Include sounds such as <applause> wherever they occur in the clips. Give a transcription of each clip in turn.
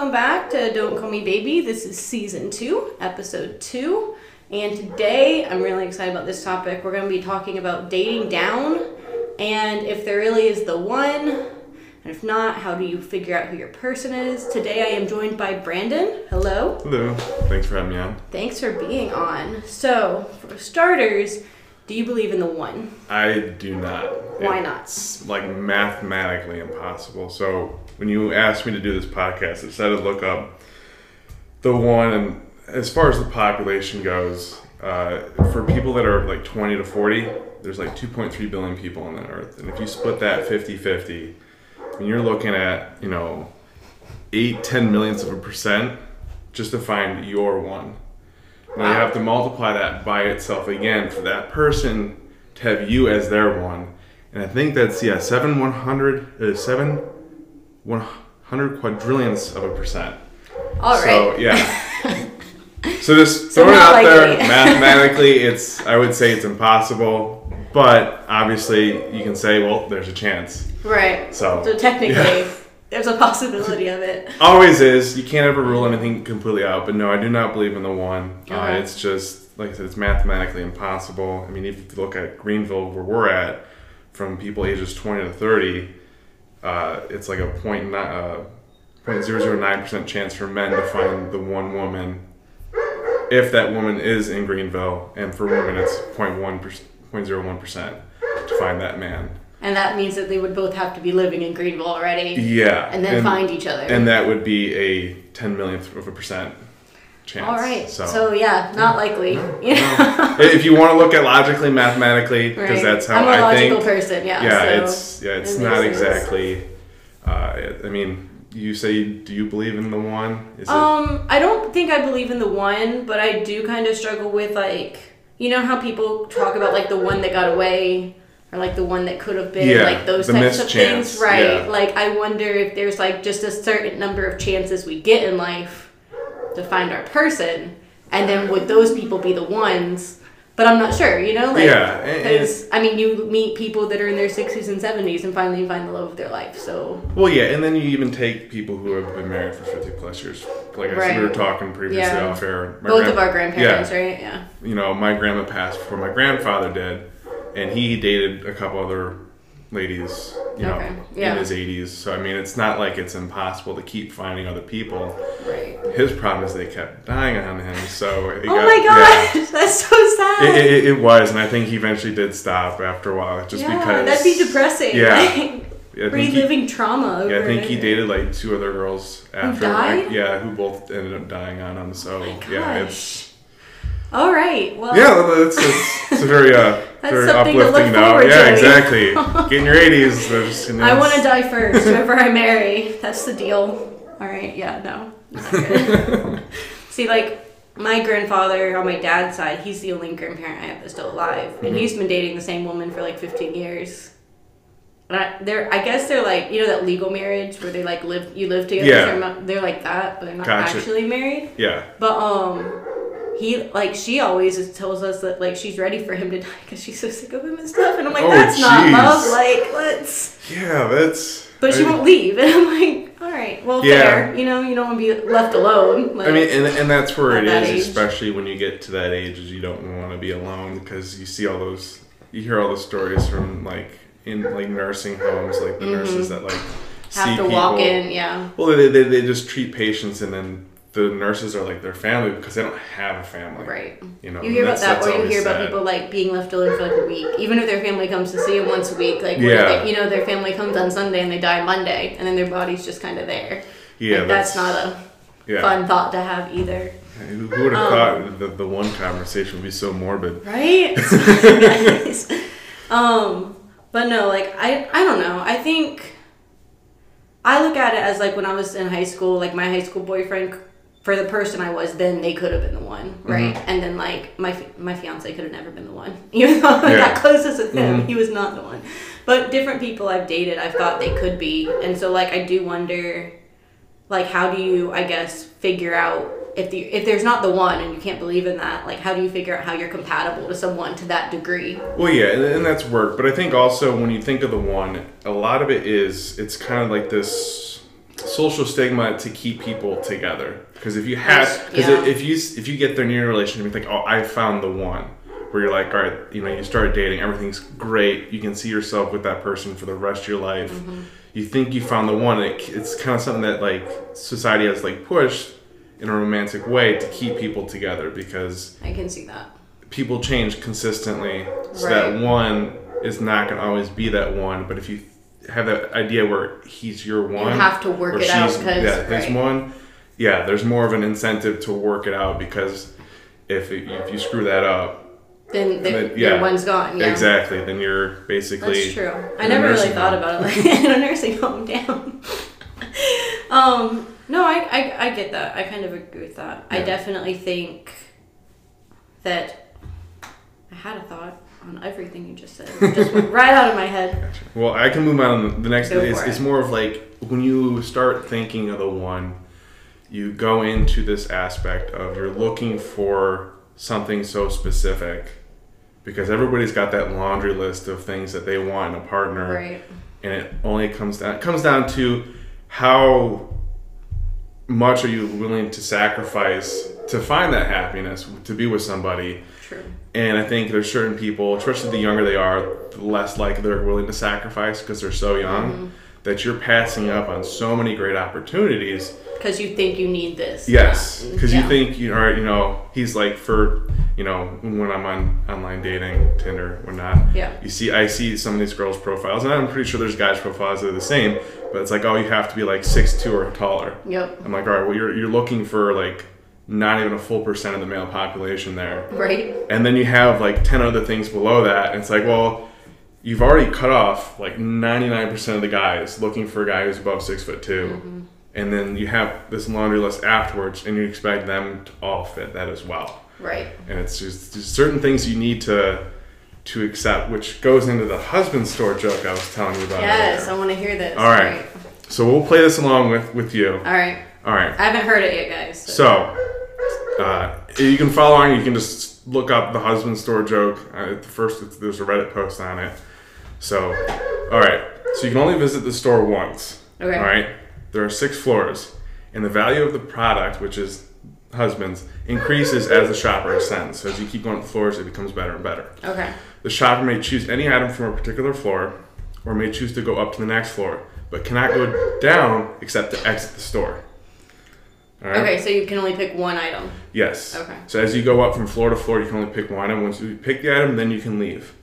welcome back to Don't Call Me Baby. This is season two, episode two. And today I'm really excited about this topic. We're going to be talking about dating down and if there really is the one. And if not, how do you figure out who your person is? Today I am joined by Brandon. Hello. Hello. Thanks for having me on. Thanks for being on. So, for starters, do you believe in the one? I do not. Why not? It's like mathematically impossible. So when you asked me to do this podcast, I decided to look up the one. And as far as the population goes, uh, for people that are like 20 to 40, there's like 2.3 billion people on the earth. And if you split that 50 50, I you're looking at, you know, 8, 10 millionths of a percent just to find your one. Now you have to multiply that by itself again for that person to have you as their one. And I think that's, yeah, 7 100, uh, 7 100 quadrillionths of a percent. All right. So, yeah. <laughs> So just So it out there, <laughs> mathematically, it's I would say it's impossible, but obviously you can say, well, there's a chance. right. So, So technically, yeah. <laughs> there's a possibility of it. Always is. You can't ever rule anything completely out. But no, I do not believe in the one. Uh, Okay. it's just like I said, it's mathematically impossible. I mean, if you look at Greenville, where we're at, from people ages twenty to thirty, uh, it's like a point uh, point zero zero nine percent chance for men to find the one woman. If that woman is in Greenville, and for women, it's 0.1 percent to find that man. And that means that they would both have to be living in Greenville already Yeah, and then find each other. and that would be a ten millionth of a percent chance. All right. So, So, yeah, not likely. <laughs> You know? if you want to look at logically, mathematically, because Right. that's how I'm a I logical think. person. Yeah. yeah, so it's yeah, it's it not exactly. Uh, I mean, you say, do you believe in the one? Is Um, I don't think I believe in the one, but I do kind of struggle with like, you know how people talk about like the one that got away or like the one that could have been, Yeah, like those types of chance, things, right? yeah. Like I wonder if there's like just a certain number of chances we get in life to find our person, and then would those people be the ones? But I'm not sure, you know, like Yeah, because I mean, you meet people that are in their 60s and 70s and finally find the love of their life. So well, yeah, and then you even take people who have been married for fifty plus years. Like Right. said, we were talking previously Yeah. off air. Both gran- of our grandparents, yeah, right? Yeah. you know, my grandma passed before my grandfather did, and he dated a couple other ladies, you know, Okay, yeah. in his 80s. So, I mean, it's not like it's impossible to keep finding other people. Right. His problem is they kept dying on him, so <laughs> Oh got- my yeah. <laughs> that's so sad. It, it, it was, and I think he eventually did stop after a while, just yeah, because. that'd be depressing. Yeah. <laughs> like, I he- reliving trauma. Over yeah, I think he dated like two other girls after. died? Like, yeah, who both ended up dying on him. So Oh my yeah, gosh. it's All right. Well. yeah, it's, it's, it's a very uh, That's very something to look forward Yeah, to. exactly. Get in your 80s. They're just gonna, I want to die first. Whoever I marry, that's the deal. All right. Yeah. No. <laughs> See, like my grandfather on my dad's side, he's the only grandparent I have that's still alive, and Mm-hmm. he's been dating the same woman for like 15 years. And I, they're, I guess they're like, you know, that legal marriage where they like live, you live together. Yeah. They're, not, they're like that, but they're not Gotcha. actually married. Yeah. But um, he like she always tells us that like she's ready for him to die because she's so sick of him and stuff. And I'm like, Oh, that's not love. Like, let's. Yeah, that's. But she I, won't leave, <laughs> and I'm like, all right, well, Yeah. fair. You know, you don't want to be left alone. Like, I mean, and, and that's where it is, age. especially when you get to that age, is you don't want to be alone because you see all those, you hear all the stories from like in like nursing homes, like the nurses that like Mm-hmm. have see to people. walk in. Yeah. Well, they, they, they just treat patients, and then the nurses are like their family because they don't have a family. Right. You know, You hear about that's- that, or you hear about sad. people like being left alone for like a week, even if their family comes to see them once a week. Like, Yeah. they, you know, their family comes on Sunday and they die Monday, and then their body's just kind of there. Yeah, Like, that's, not a yeah. fun thought to have either. Who who would have Um, thought that the one conversation would be so morbid? right <laughs> um but no like i i don't know i think i look at it as like when i was in high school like my high school boyfriend for the person i was then they could have been the one right? And then like my my fiance could have never been the one even though i Yeah. got closest with him. Mhm. he was not the one. But different people i've dated i've thought they could be. And so like i do wonder like how do you i guess figure out if the if there's not the one and you can't believe in that like how do you figure out how you're compatible to someone to that degree? Well, yeah, and that's work. But I think also when you think of the one, a lot of it is it's kind of like this social stigma to keep people together. Because if you have, because yeah. if you if you get there near a relationship, you think, oh, I found the one. Where you're like, all right, you know, you start dating, everything's great. You can see yourself with that person for the rest of your life. Mm-hmm. You think you found the one. It, it's kind of something that like society has like pushed in a romantic way to keep people together because I can see that. people change consistently so Right. that one is not going to always be that one but if you have that idea where he's your one You have to work it out 'cause- yeah there's right. one yeah there's more of an incentive to work it out because if, it, if you screw that up Then the, Then, yeah. one's gone. Yeah. exactly then you're basically That's true. I never really thought home. about it like <laughs> in a nursing home. <laughs> Damn. um, no, I, I I get that. I kind of agree with that. I definitely think that I had a thought on everything you just said. It just went <laughs> right out of my head. Well, I can move on. The next Go is for it's more of like when you start thinking of the one, you go into this aspect of you're looking for something so specific because everybody's got that laundry list of things that they want in a partner, Right. and it only comes down it comes down to how much are you willing to sacrifice to find that happiness to be with somebody True. and I think there's certain people, especially the younger they are, the less likely they're willing to sacrifice because they're so young Mm-hmm. that you're passing up on so many great opportunities. Because you think you need this. Yes, because Yeah. you think you are, you know, he's like for, you know, when I'm on online dating, Tinder, whatnot. Yeah. You see, I see some of these girls' profiles, and I'm pretty sure there's guys' profiles that are the same. But it's like, oh, you have to be like six two or taller. Yep. I'm like, all right, well, you're you're looking for like not even a full percent of the male population there Right. and then you have like 10 other things below that and it's like well you've already cut off like 99% of the guys looking for a guy who's above six foot 2 mm-hmm. and then you have this laundry list afterwards and you expect them to all fit that as well Right. and it's just, just certain things you need to to accept which goes into the husband store joke i was telling you about Yes, I want to hear this. all right so we'll play this along with with you All right. all right I haven't heard it yet, guys. so, uh, you can follow on. You can just look up the husband store joke. Uh, at first, it's, there's a Reddit post on it. So, all right. So you can only visit the store once. Okay. All right. There are six floors, and the value of the product, which is husbands, increases as the shopper ascends. So as you keep going up floors, it becomes better and better. Okay. The shopper may choose any item from a particular floor, or may choose to go up to the next floor, but cannot go down except to exit the store. Right. Okay, so you can only pick one item. Yes. Okay. So as you go up from floor to floor, you can only pick one item. Once you pick the item, then you can leave.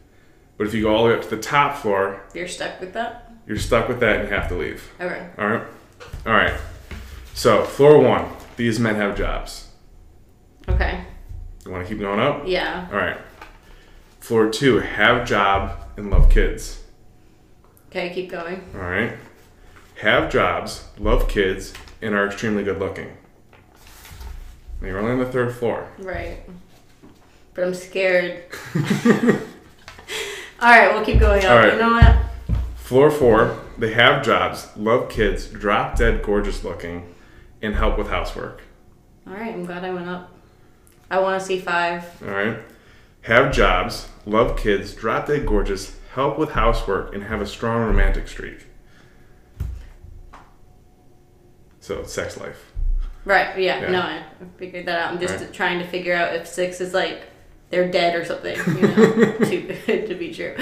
But if you go all the way up to the top floor, You're stuck with that? you're stuck with that and you have to leave. Okay. All right. All right. So floor one, these men have jobs. Okay. You want to keep going up? Yeah. All right. Floor two, have job and love kids. Okay, keep going. All right. Have jobs, love kids, and are extremely good looking. You're only on the third floor. Right. But I'm scared. <laughs> All right, we'll keep going up. All right. You know what? Floor four, they have jobs, love kids, drop dead gorgeous looking, and help with housework. All right, I'm glad I went up. I want to see five. All right. Have jobs, love kids, drop dead gorgeous, help with housework, and have a strong romantic streak. So, sex life. Right. Yeah. Yeah. No, I figured that out. I'm just Right. trying to figure out if six is like they're dead or something. You <laughs> know, good <laughs> to be true.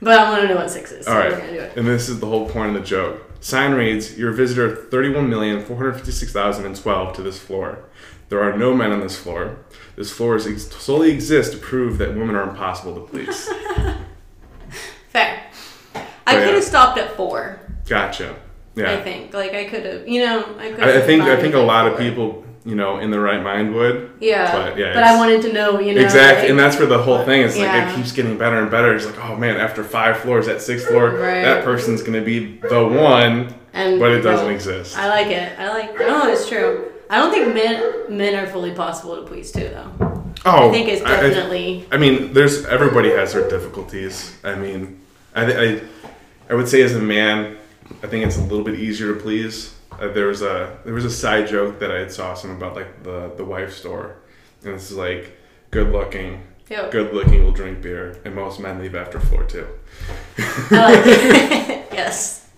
But I want to know what six is. So All right. gonna do it. And this is the whole point of the joke. Sign reads, Your visitor 31,456,012 to this floor. There are no men on this floor. This floor is ex- solely exists to prove that women are impossible to please. <laughs> Fair. I Oh, could have stopped at four. Gotcha. I think like I could have. You know, I could. I, I think I think a lot of people, you know, in the right mind would. Yeah. But, yeah, But I wanted to know. You know. exactly, like- and that's where the whole thing is like Yeah. it keeps getting better and better. It's like, oh man, after five floors, that sixth floor, Right. that person's gonna be the one, and but it doesn't no. exist. I like it. I like. No, it's true. I don't think men men are fully possible to please too, though. oh, I think it's I- I- definitely. I mean, there's everybody has their difficulties. I mean, I, I, I would say as a man, I think it's a little bit easier to please. Uh, there was a there was a side joke that I had saw some about like the the wife store, and this is like good looking, Yep. good looking will drink beer, and most men leave after floor two. I like it. <laughs> <laughs> yes.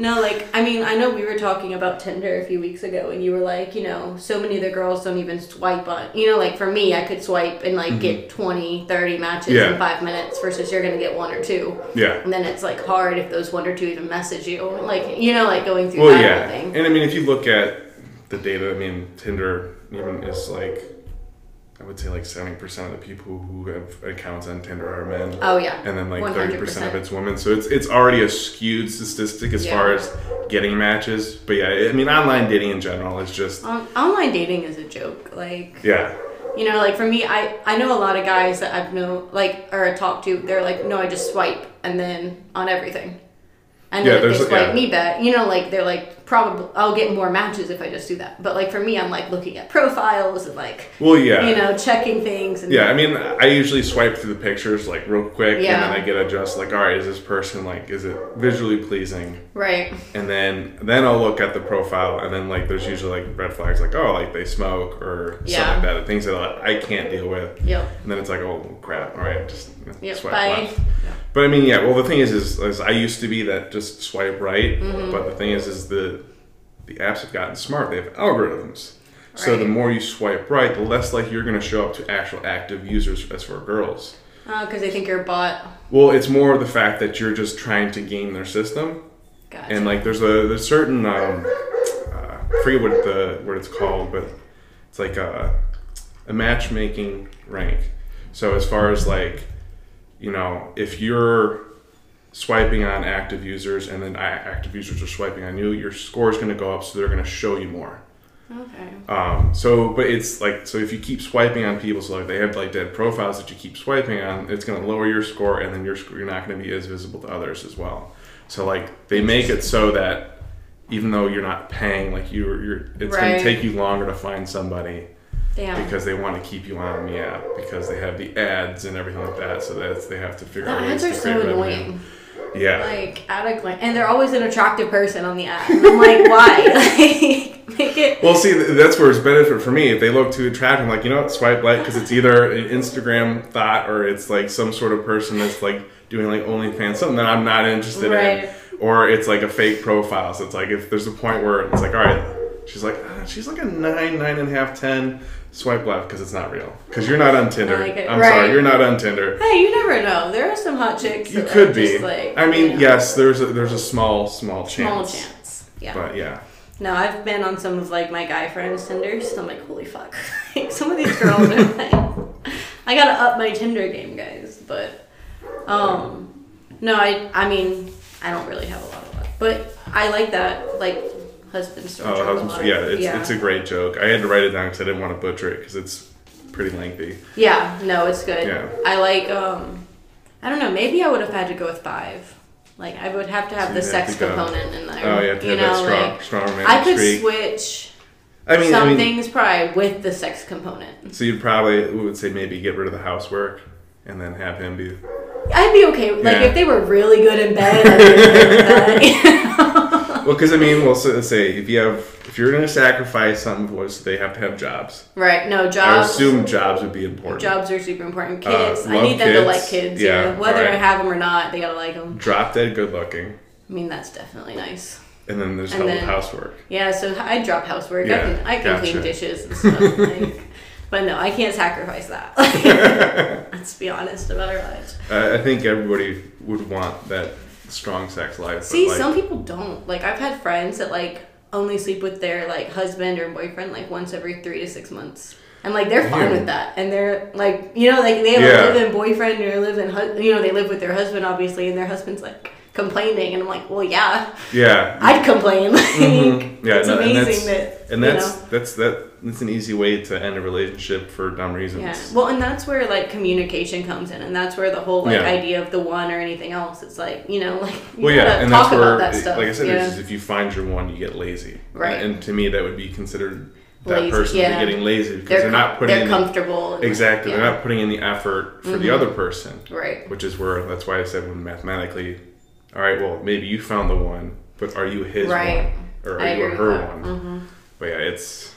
No, like I mean, I know we were talking about Tinder a few weeks ago, and you were like, you know, so many of the girls don't even swipe on. You know, like for me, I could swipe and like get 20, 30 matches Mm-hmm. Yeah. in five minutes versus you're gonna get one or two. Yeah. And then it's like hard if those one or two even message you, like you know, like going through Well, that yeah, thing. and I mean, if you look at the data, I mean, Tinder even is like, I would say like seventy percent of the people who have accounts on Tinder are men. Oh yeah. and then like thirty percent of it's women. So it's it's already a skewed statistic as far as getting matches. But yeah, I mean, online dating in general is just On, online dating is a joke. Like yeah, you know, like for me, I I know a lot of guys that I've know like or talked to. They're like, no, I just swipe and then on everything. And Yeah, then if there's- they swipe yeah. me back, you know, like they're like probably I'll get more matches if I just do that. But like for me, I'm like looking at profiles and like well, yeah, you know checking things and Yeah, I mean, I usually swipe through the pictures like real quick, Yeah. and then I get a just like, all right, is this person like, is it visually pleasing? right. And then then I'll look at the profile, and then like there's usually like red flags, like oh, like they smoke or Yeah. something like that, things that I can't deal with. Yep. And then it's like, oh crap, all right, just Yep. swipe Bye. left. But I mean, yeah. Well, the thing is, is, is I used to be that just swipe right, Mm-hmm. but the thing is, is the the apps have gotten smart. They have algorithms. So the more you swipe right, the less likely you're going to show up to actual active users as for girls. Oh, because they think you're a bot. Well, it's more the fact that you're just trying to game their system, Gotcha. and like there's a there's certain um, uh, I forget what the what it's called, but it's like a a matchmaking rank. So as far as like, you know, if you're swiping on active users and then active users are swiping on you, your score is going to go up, so they're going to show you more. okay. Um, so, but it's like, so if you keep swiping on people, so like they have like dead profiles that you keep swiping on, it's going to lower your score, and then your you're not going to be as visible to others as well. So like they make it so that even though you're not paying, like you're, you're it's going to take you longer to find somebody Damn. because they want to keep you on the app because they have the ads and everything like that. So that's they have to figure the out ads ways to are so create revenue. Yeah. Like at a glance, and they're always an attractive person on the app. And I'm like, <laughs> why? <laughs> Like, make it. Well, see, that's where it's benefit for me. If they look too attractive, I'm like, you know what, swipe left because it's either an Instagram thought or it's like some sort of person that's like doing like OnlyFans, something that I'm not interested Right. in, or it's like a fake profile. So it's like if there's a point where it's like, all right, she's like, ah, she's like a nine, nine and a half, ten. Swipe left because it's not real. Because you're not on Tinder. like. I'm Right. sorry, you're not on Tinder. Hey, you never know. There are some hot chicks. You could be. Like, I mean, you know, yes, there's a, there's a small, small chance. Small chance. Yeah. But yeah. No, I've been on some of like my guy friends' Tinders. I'm like, holy fuck! <laughs> like some of these girls are <laughs> like, I gotta up my Tinder game, guys. But, um, no, I I mean, I don't really have a lot of luck, but I like that like husband story. Oh, husband's, yeah, it's, yeah. it's a great joke. I had to write it down because I didn't want to butcher it because it's pretty lengthy. yeah, no, it's good. Yeah. I like um, I don't know. Maybe I would have had to go with five. Like I would have to have So the sex go- component in there. Oh, to you have that know, strong, like strong romantic I could streak. switch. I mean, some I mean, things probably with the sex component. so you'd probably we would say maybe get rid of the housework and then have him be. I'd be okay. Like Yeah. if they were really good in bed, I'd be okay with that. <laughs> <laughs> Well, because I mean, well, so, say if you have if you're going to sacrifice some was they have to have jobs. right? No jobs. I assume jobs would be important. jobs are super important. Uh, Kids, I need them to like kids. Yeah, Yeah, whether I have them or not, they gotta like them. Drop dead good looking, I mean, that's definitely nice. and then there's And then- housework. Yeah, so I drop housework. I Yeah, can I can gotcha. clean dishes and <laughs> stuff. like, but no, I can't sacrifice that. <laughs> <laughs> Let's be honest about our lives. Uh, I think everybody would want that strong sex life. See, like, some people don't. Like I've had friends that like only sleep with their like husband or boyfriend like once every three to six months. And like they're fine Damn. with that, and they're like, you know, like they have Yeah. a live-in boyfriend or live-in, hu- you know, they live with their husband obviously, and their husband's like complaining, and I'm like, well, yeah, yeah, <laughs> I'd complain. <laughs> Like, Mhm. Yeah, it's no, and amazing that's- that and that's that's that that's an easy way to end a relationship for dumb reasons. Yeah. Well, and that's where like communication comes in, and that's where the whole like Yeah. idea of the one or anything else. It's like you know, <laughs> like you Well, yeah, and talk that's where, about that stuff. like I said, yeah. it's just if you find your one, you get lazy. Right. And, to me, that would be considered that Lazy, person yeah. getting lazy because they're they're, not putting they're in the, comfortable. and, exactly. They're not putting in the effort for the Mhm. other person, right. which is where that's why I said when mathematically, all right, well maybe you found the one, but are you his Right. one or are I you her one? hmm But yeah, it's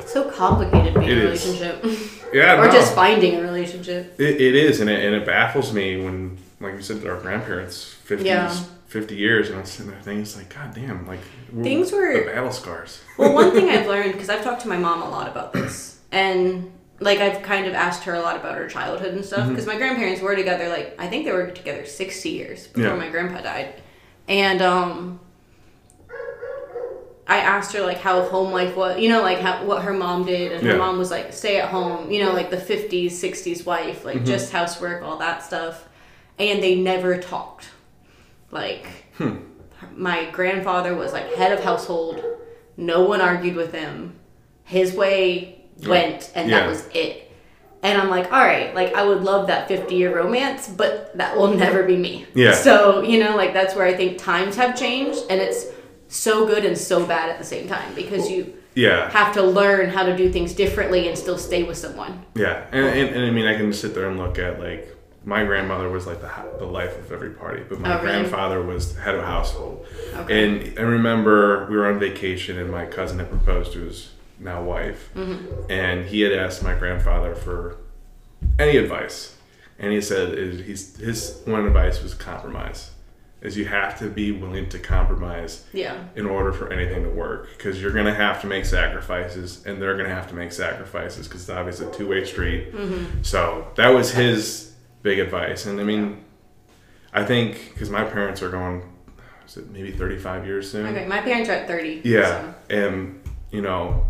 It's so complicated being in It a is. relationship, <laughs> yeah, or no. just finding a relationship. It, it is, and it, and it baffles me when like you said, to our grandparents, 50, Yeah. 50 years, and I'm sitting there thinking, it's like, God damn, like, Things were- the battle scars. <laughs> Well, one thing I've <laughs> learned because I've talked to my mom a lot about this, and like I've kind of asked her a lot about her childhood and Mm-hmm. stuff because my grandparents were together. Like I think they were together sixty years before Yeah. my grandpa died, and um, I asked her like how home life was, you know, like how what her mom did, and her Yeah. mom was like stay at home, you know, like the fifties, sixties wife, like Mm-hmm. just housework, all that stuff, and they never talked, like Hmm. my grandfather was like head of household. No one argued with him. His way went, and Yeah. that was it. And I'm like, all right, like I would love that 50 year romance, but that will never be me. Yeah. So, you know, like that's where I think times have changed, and it's so good and so bad at the same time because you Yeah. have to learn how to do things differently and still stay with someone. Yeah, and, and, and I mean, I can sit there and look at like my grandmother was like the the life of every party, but my Oh, really? grandfather was the head of household. Okay. And I remember we were on vacation, and my cousin had proposed to his now wife, Mm-hmm. and he had asked my grandfather for any advice, and he said is he's his one advice was compromise, is you have to be willing to compromise Yeah. in order for anything to work because you're going to have to make sacrifices and they're going to have to make sacrifices because it's obviously a two-way street Mm-hmm. so that was his big advice and i mean i think because my parents are going is it maybe 35 years soon Okay. My parents are at 30. yeah and you know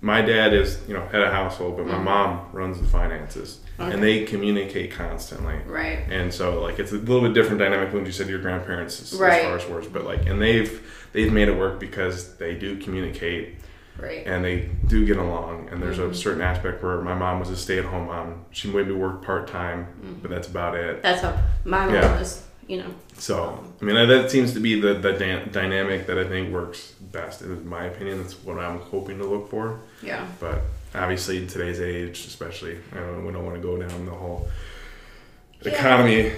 my dad is you know head of household but my mom runs the finances Mm-hmm. Okay. and they communicate constantly right. and so like it's a little bit different dynamic when you said your grandparents as, Right. as far as words but like and they've they've made it work because they do communicate Right. and they do get along and there's Mm-hmm. a certain aspect where my mom was a stay-at-home mom she maybe worked part-time Mm-hmm. but that's about it That's how my mom Yeah. was, you know. so i mean that seems to be the the dan- dynamic that i think works best in my opinion that's what i'm hoping to look for Yeah. but obviously in today's age especially I don't, we don't want to go down the whole Yeah. economy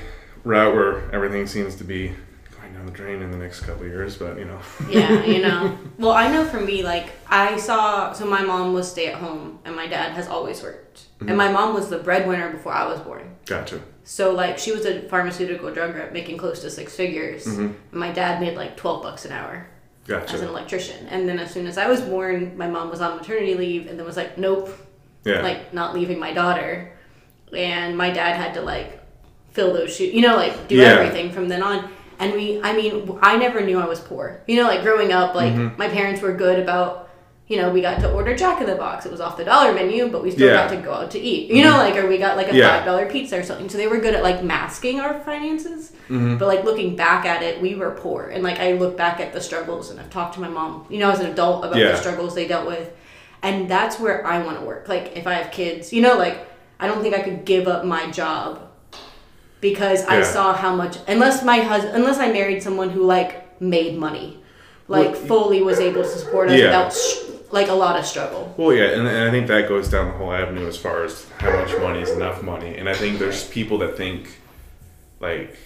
route where everything seems to be going down the drain in the next couple of years but you know yeah, you <laughs> know. Well, I know for me, like I saw. So my mom was stay at home, and my dad has always worked. Mm-hmm. And my mom was the breadwinner before I was born. gotcha So like she was a pharmaceutical drug rep, making close to six figures. Mhm. My dad made like twelve bucks an hour as an electrician. And then as soon as I was born, my mom was on maternity leave, and then was like, nope, yeah like not leaving my daughter. And my dad had to like fill those shoes, you know, like do Yeah. everything from then on. And we, I mean, I never knew I was poor. You know, like growing up, like Mm-hmm. my parents were good about, you know, we got to order Jack in the Box. It was off the dollar menu, but we still Yeah. Mm-hmm. got to go out to eat. You know, like or we got like a Yeah. five dollar pizza or something. So they were good at like masking our finances. Mm-hmm. But like looking back at it, we were poor. And like I look back at the struggles, and I've talked to my mom, you know, as an adult about Yeah. the struggles they dealt with, and that's where I want to work. Like if I have kids, you know, like I don't think I could give up my job because I saw how much. Unless my husband, unless I married someone who like made money, like Well, fully was able to support us Yeah. without like a lot of struggle. Well, yeah, and, and I think that goes down the whole avenue as far as how much money is enough money. And I think there's people that think, like,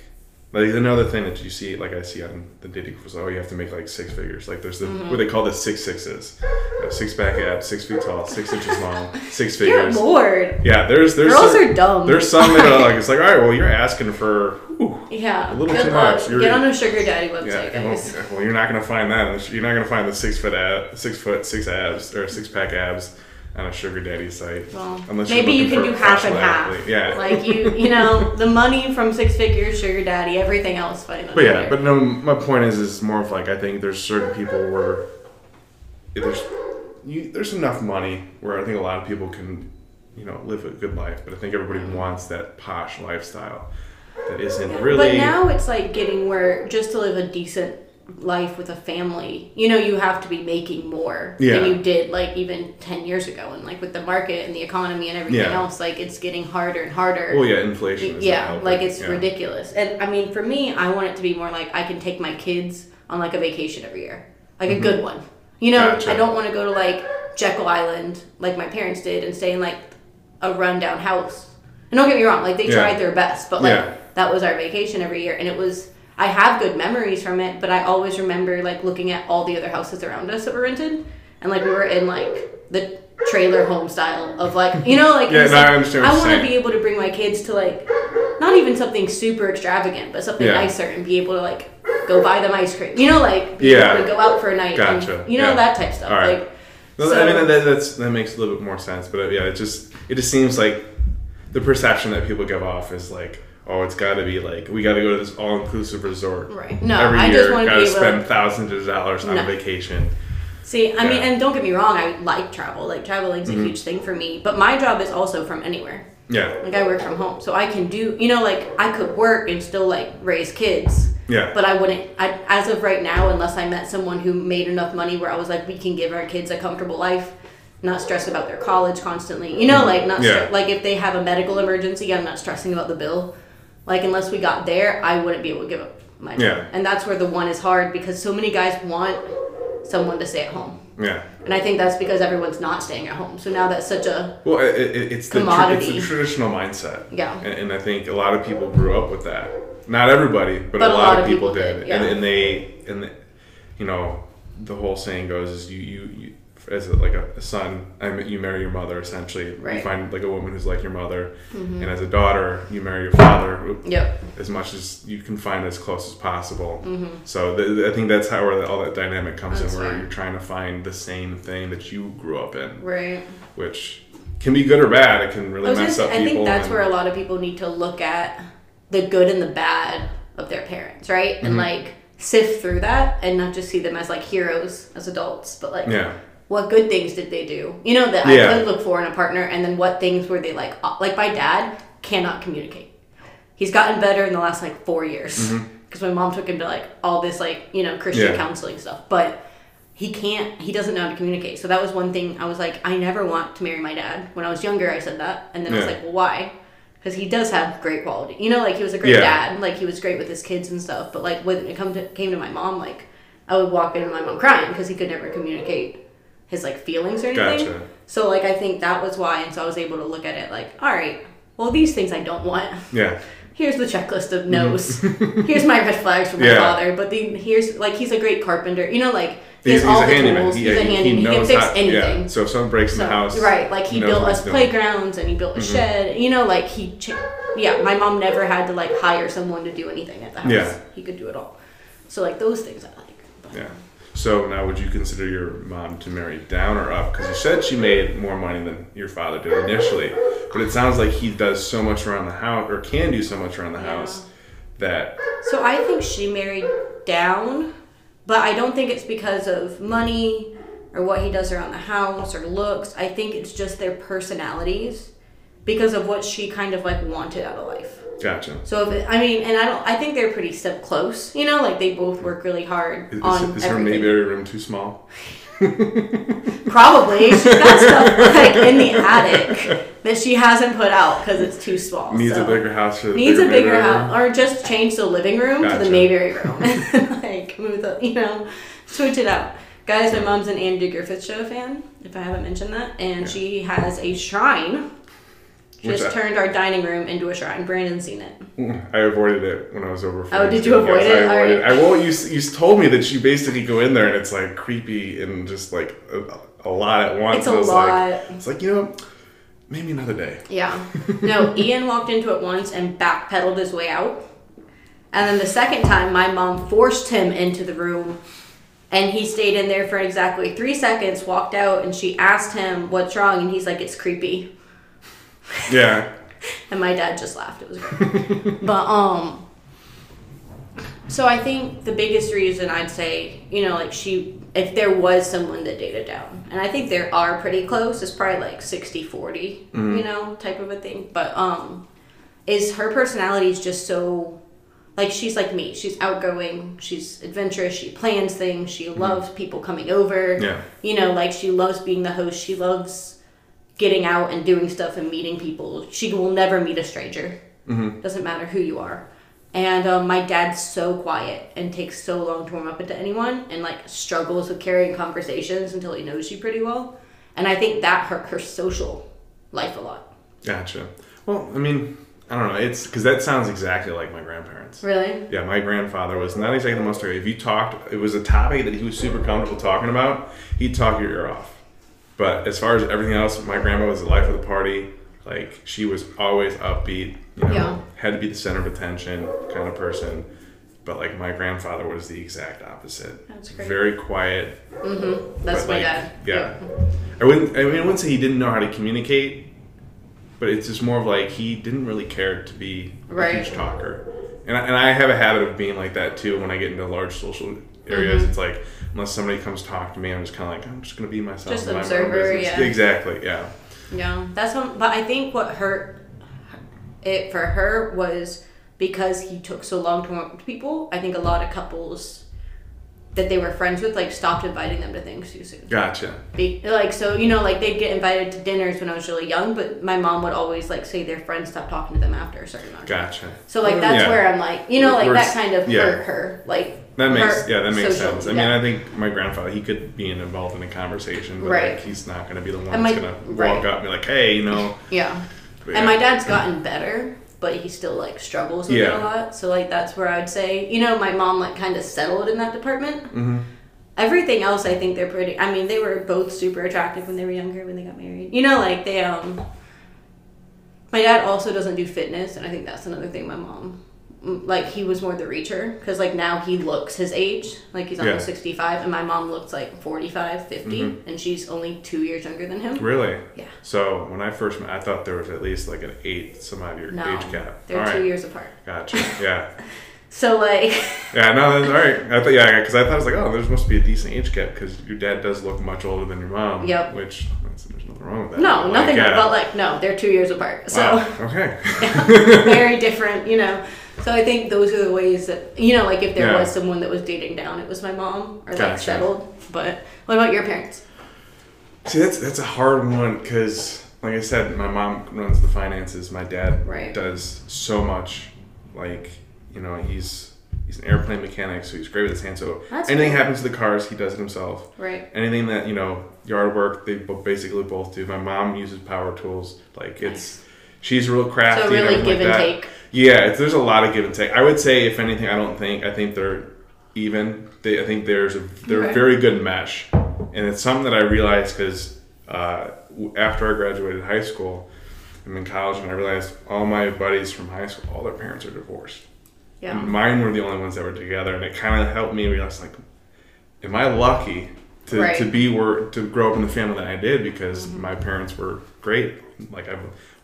like another thing that you see, like I see on the dating was, oh, you have to make like six figures. Like there's the Mm-hmm. what they call the six sixes, uh, six back abs, six feet tall, six inches long, <laughs> six figures. bored. Yeah, there's there's Girls some, are dumb. there's some that are like it's like <laughs> all right, well you're asking for. Whew, Yeah, A little good too much. You're- Get on a sugar daddy yeah, website, well, guys. well, you're not gonna find that. You're not gonna find the six foot ab, six foot six abs or six pack abs on a sugar daddy site. Well, Unless maybe you can do half and professional half. athlete. Yeah. Like you, you know, <laughs> the money from six figures, sugar daddy, everything else fine. But yeah, but no, my point is, is more of like I think there's certain people where there's you, there's enough money where I think a lot of people can, you know, live a good life. But I think everybody wants that posh lifestyle that isn't really. But now it's like getting where just to live a decent life with a family, you know, you have to be making more Yeah. than you did like even ten years ago, and like with the market and the economy and everything Yeah. else, like it's getting harder and harder. well, yeah, inflation. Is yeah, like it's Yeah. ridiculous. And I mean, for me, I want it to be more like I can take my kids on like a vacation every year, like a mm-hmm. good one. You know, Gotcha. I don't want to go to like Jekyll Island like my parents did and stay in like a rundown house. And don't get me wrong, like they tried their best, but like that was our vacation every year, and it was. I have good memories from it, but I always remember like looking at all the other houses around us that were rented, and like we were in like the trailer home style of like you know like <laughs> Yeah, no, like, I understand I want to be able to bring my kids to like not even something super extravagant, but something Yeah. nicer and be able to like go buy them ice cream. You know, like Yeah. go out for a night. Gotcha. And, you know Yeah. that type stuff. All right. Like No, So- I mean that, that's that makes a little bit more sense, but uh, yeah, it just it just seems like the perception that people give off is like, oh, it's got to be like we got to go to this all inclusive resort Right. No, every I year, just want to got to able spend to thousands of dollars on No. a vacation. see. I mean, and don't get me wrong, I like travel. Like traveling's Mm-hmm. a huge thing for me. But my job is also from anywhere. Yeah, Like I work from home, so I can do. You know, like I could work and still like raise kids. yeah, But I wouldn't. I, as of right now, unless I met someone who made enough money where I was like, we can give our kids a comfortable life, not stress about their college constantly. You know, like not Yeah. stre- like if they have a medical emergency, I'm not stressing about the bill. Like unless we got there, I wouldn't be able to give up my Yeah. job. And that's where the one is hard because so many guys want someone to stay at home. yeah. And I think that's because everyone's not staying at home. So now that's such a Well, it, it, it's the tra- it's Commodity. the traditional mindset. Yeah. and, and I think a lot of people grew up with that. Not everybody, but, a, lot of people, did, yeah. and, and they and the, you know the whole saying goes is you you, you as a, like a, a son, I mean, you marry your mother essentially. You Right. Mm-hmm. find like a woman who's like your mother, and as a daughter, you marry your father. yep. As much as you can find as close as possible. Mm-hmm. So th- I think that's how where all that dynamic comes That's in, where fair. you're trying to find the same thing that you grew up in, Right. which can be good or bad. It can really mess say, up I people. think that's and- where a lot of people need to look at the good and the bad of their parents, right? Mm-hmm. And like sift through that and not just see them as like heroes as adults, but like yeah. What good things did they do? You know that Yeah. I could look for in a partner, and then what things were they like? uh, Like my dad cannot communicate. He's gotten better in the last like four years because my mom took him to like all this like you know Christian Mm-hmm. Yeah. counseling stuff, but he can't he doesn't know how to communicate so that was one thing i was like i never want to marry my dad when i was younger i said that and then i was like well why because he does have great quality you know like he was a great Yeah. dad like he was great with his kids and stuff but like when it come to, came to my mom like i would walk in and my mom crying because he could never communicate his like feelings or anything Gotcha. so like i think that was why and so i was able to look at it like all right well these things i don't want Yeah. <laughs> here's the checklist of mm-hmm. no's. <laughs> here's my red flags for my Yeah. father. But the, here's like he's a great carpenter. You know, like he He's, has he's all a the handyman. tools. He, he's a he- he handyman. He, can fix how- anything. Yeah. So if someone breaks in the house, right, like he built us playgrounds and he built a mm-hmm. shed. You know, like he, ch- yeah. My mom never had to like hire someone to do anything at the house. Yeah. he could do it all. So like those things I like. But, Yeah. So now, would you consider your mom to marry down or up? Because you said she made more money than your father did initially, but it sounds like he does so much around the house, or can do so much around the Yeah. house, that So I think she married down, but I don't think it's because of money or what he does around the house or looks. I think it's just their personalities because of what she kind of like wanted out of life. Gotcha. So if it, I mean, and I don't, I think they're pretty step close. You know, like they both work really hard Is, on is her. Mayberry room too small? <laughs> Probably she's got <laughs> stuff like in the attic that she hasn't put out because it's too small. Needs so. a bigger house for the Needs a bigger house, room? or just change the living room to the Mayberry room, <laughs> like move the, you know, switch it out. Guys, my mom's an Andy Griffith Show fan. If I haven't mentioned that, and Yeah. she has a shrine. She just that? turned our dining room into a shrine. Brandon's seen it. <laughs> I avoided it when I was over. for Oh, did you avoid it? I avoided Alright. I well, you you told me that you basically go in there and it's like creepy and just like a, a lot at once. It's a I lot. Like, it's like you know, maybe another day. Yeah. <laughs> No, Ian walked into it once and backpedaled his way out. And then the second time, my mom forced him into the room. And he stayed in there for exactly three seconds, walked out, and she asked him, What's wrong? And he's like, It's creepy. Yeah. <laughs> And my dad just laughed. It was great. but, um, so I think the biggest reason I'd say, you know, like she, if there was someone that dated down, and I think there are pretty close, it's probably like 60 40, you know, type of a thing. But, um, is her personality is just so like she's like me she's outgoing she's adventurous she plans things she loves people coming over Yeah. you know like she loves being the host she loves getting out and doing stuff and meeting people she will never meet a stranger Mm-hmm. doesn't matter who you are and um, my dad's so quiet and takes so long to warm up into anyone and like struggles with carrying conversations until he knows you pretty well and i think that hurt her social life a lot Gotcha. Well, I mean, I don't know. It's because that sounds exactly like my grandparents. really Yeah, my grandfather was not exactly the most. If you talked, it was a topic that he was super comfortable talking about. He'd talk your ear off. But as far as everything else, my grandma was the life of the party. Like she was always upbeat, you know, Yeah. had to be the center of attention kind of person. But like my grandfather was the exact opposite. That's great. Very quiet. Mm-hmm. That's my like, dad. Yeah. I wouldn't. I mean, I wouldn't say he didn't know how to communicate, but it's just more of like he didn't really care to be Right. a huge talker. And I, and I have a habit of being like that too. When I get into large social areas, Mm-hmm. it's like unless somebody comes talk to me, I'm just kind of like I'm just gonna be myself. Just mind my observer, yeah. Exactly. Yeah. Yeah, that's what. But I think what hurt it for her was because he took so long to work to people. I think a lot of couples that they were friends with like stopped inviting them to things too soon. Gotcha. Be, like so, you know, like they'd get invited to dinners when I was really young, but my mom would always like say their friends stopped talking to them after a certain amount. of time. Gotcha. So like that's Yeah. where I'm like, you know, like We're that kind of yeah. hurt her. Like That makes yeah, that makes social- sense. I mean, yeah. I think my grandfather he could be involved in a conversation, but Right. like he's not gonna be the one And that's gonna right. walk up and be like, hey, you know. <laughs> yeah. And yeah. my dad's gotten better, but he still like struggles with it a lot. So like that's where I'd say, you know, my mom like kind of settled in that department. Mhm. Everything else, I think they're pretty. I mean, they were both super attractive when they were younger when they got married. You know, like they um. My dad also doesn't do fitness, and I think that's another thing my mom. Like he was more the reacher because like now he looks his age, like he's almost Yeah. sixty five, and my mom looks like 45, 50, Mm-hmm. and she's only two years younger than him. Really? Yeah. So when I first met, I thought there was at least like an eight some odd year No, age gap. they're All two right. years apart. Gotcha. Yeah. <laughs> So like, <laughs> Yeah. No, that's all right. I thought yeah, because I thought I was like, oh, there must be a decent age gap because your dad does look much older than your mom. Yep. Which there's nothing wrong with that. no, But, like, nothing. yeah. But like, no, they're two years apart. So. Wow. Okay. <laughs> very different, you know. So I think those are the ways that you know, like if there Yeah. was someone that was dating down, it was my mom or like Gotcha. settled. But what about your parents? See, that's that's a hard one because, like I said, my mom runs the finances. My dad Right. does so much. Like, you know, he's he's an airplane mechanic, so he's great with his hands. So That's anything cool. happens to the cars, he does it himself. Right. Anything that you know, yard work, they bo- basically both do. My mom uses power tools. Like it's, she's real crafty. So and really everything give like and that. take. Yeah, it's, there's a lot of give and take. I would say, if anything, I don't think I think they're even. They, I think there's a they're a very good mesh, and it's something that I realized because uh, after I graduated high school, I'm in college, and I realized all my buddies from high school, all their parents are divorced. Yeah. And mine were the only ones that were together, and it kind of helped me realize like, am I lucky to, Right. to be where to grow up in the family that I did because Mm-hmm. my parents were great. Like I've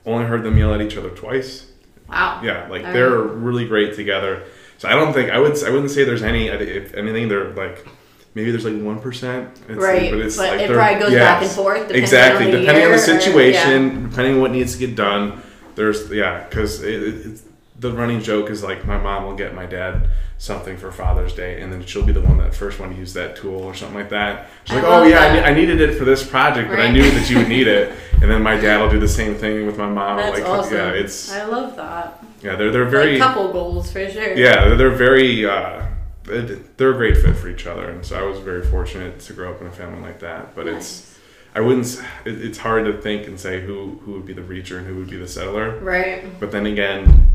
only heard them yell at each other twice. Wow. Yeah, like All they're really great together. So I don't think I would I wouldn't say there's any if anything they're like maybe there's like one percent. Right, But it's but like it probably goes back and forth depending exactly, on depending on the year or- situation, depending on what needs to get done. There's yeah, because it, it, it's the running joke is like my mom will get my dad something for Father's Day, and then she'll be the one that first one to use that tool or something like that. She's I like, "Oh yeah, I, ne- I needed it for this project, but I knew that you would <laughs> need it." And then my dad will do the same thing with my mom. That's like, awesome. yeah, it's I love that. yeah, they're they're very like couple goals for sure. yeah, they're, they're very uh, they're a great fit for each other, and so I was very fortunate to grow up in a family like that. But it's I wouldn't it, it's hard to think and say who who would be the reacher and who would be the settler. Right. But then again,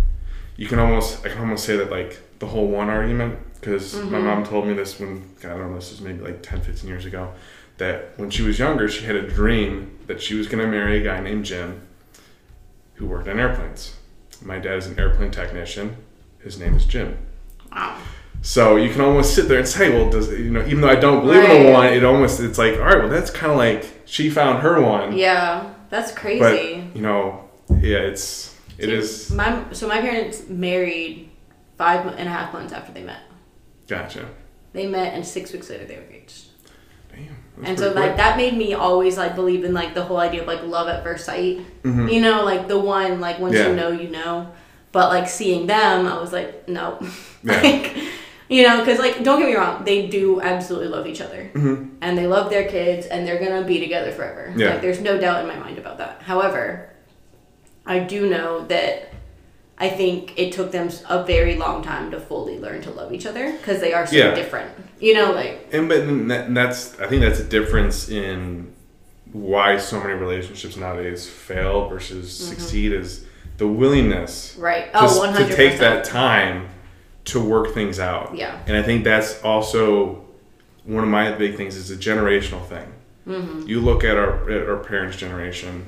you can almost I can almost say that like the whole one argument because my Mhm. mom told me this when God, I don't know this was maybe like 10, 15 years ago that when she was younger she had a dream that she was going to marry a guy named Jim who worked on airplanes. My dad is an airplane technician. His name is Jim. Wow. So you can almost sit there and say, well, does you know? Even though I don't believe in the one, it almost it's like, all right, well, that's kind of like she found her one, Yeah, that's but crazy. you know, yeah, it's it is My so my parents married five and a half months after they met. gotcha. They met, and six weeks later they were engaged. Damn, and so like that made me always like believe in like the whole idea of like love at first sight. Mhm. You know, like the one like once Yeah. you know you know. But like seeing them, I was like, no, <laughs> Yeah. like you know, because like don't get me wrong, they do absolutely love each other, Mhm. and they love their kids, and they're gonna be together forever. Yeah. Like there's no doubt in my mind about that. However, I do know that. I think it took them a very long time to fully learn to love each other because they are so Yeah. different. You know, like And but and that, and that's I think that's a difference in why so many relationships nowadays fail versus succeed is the willingness right? to, Oh, to take that time to work things out. Yeah. And I think that's also one of my big things is a generational thing. Mm-hmm. You look at our at our parents' generation,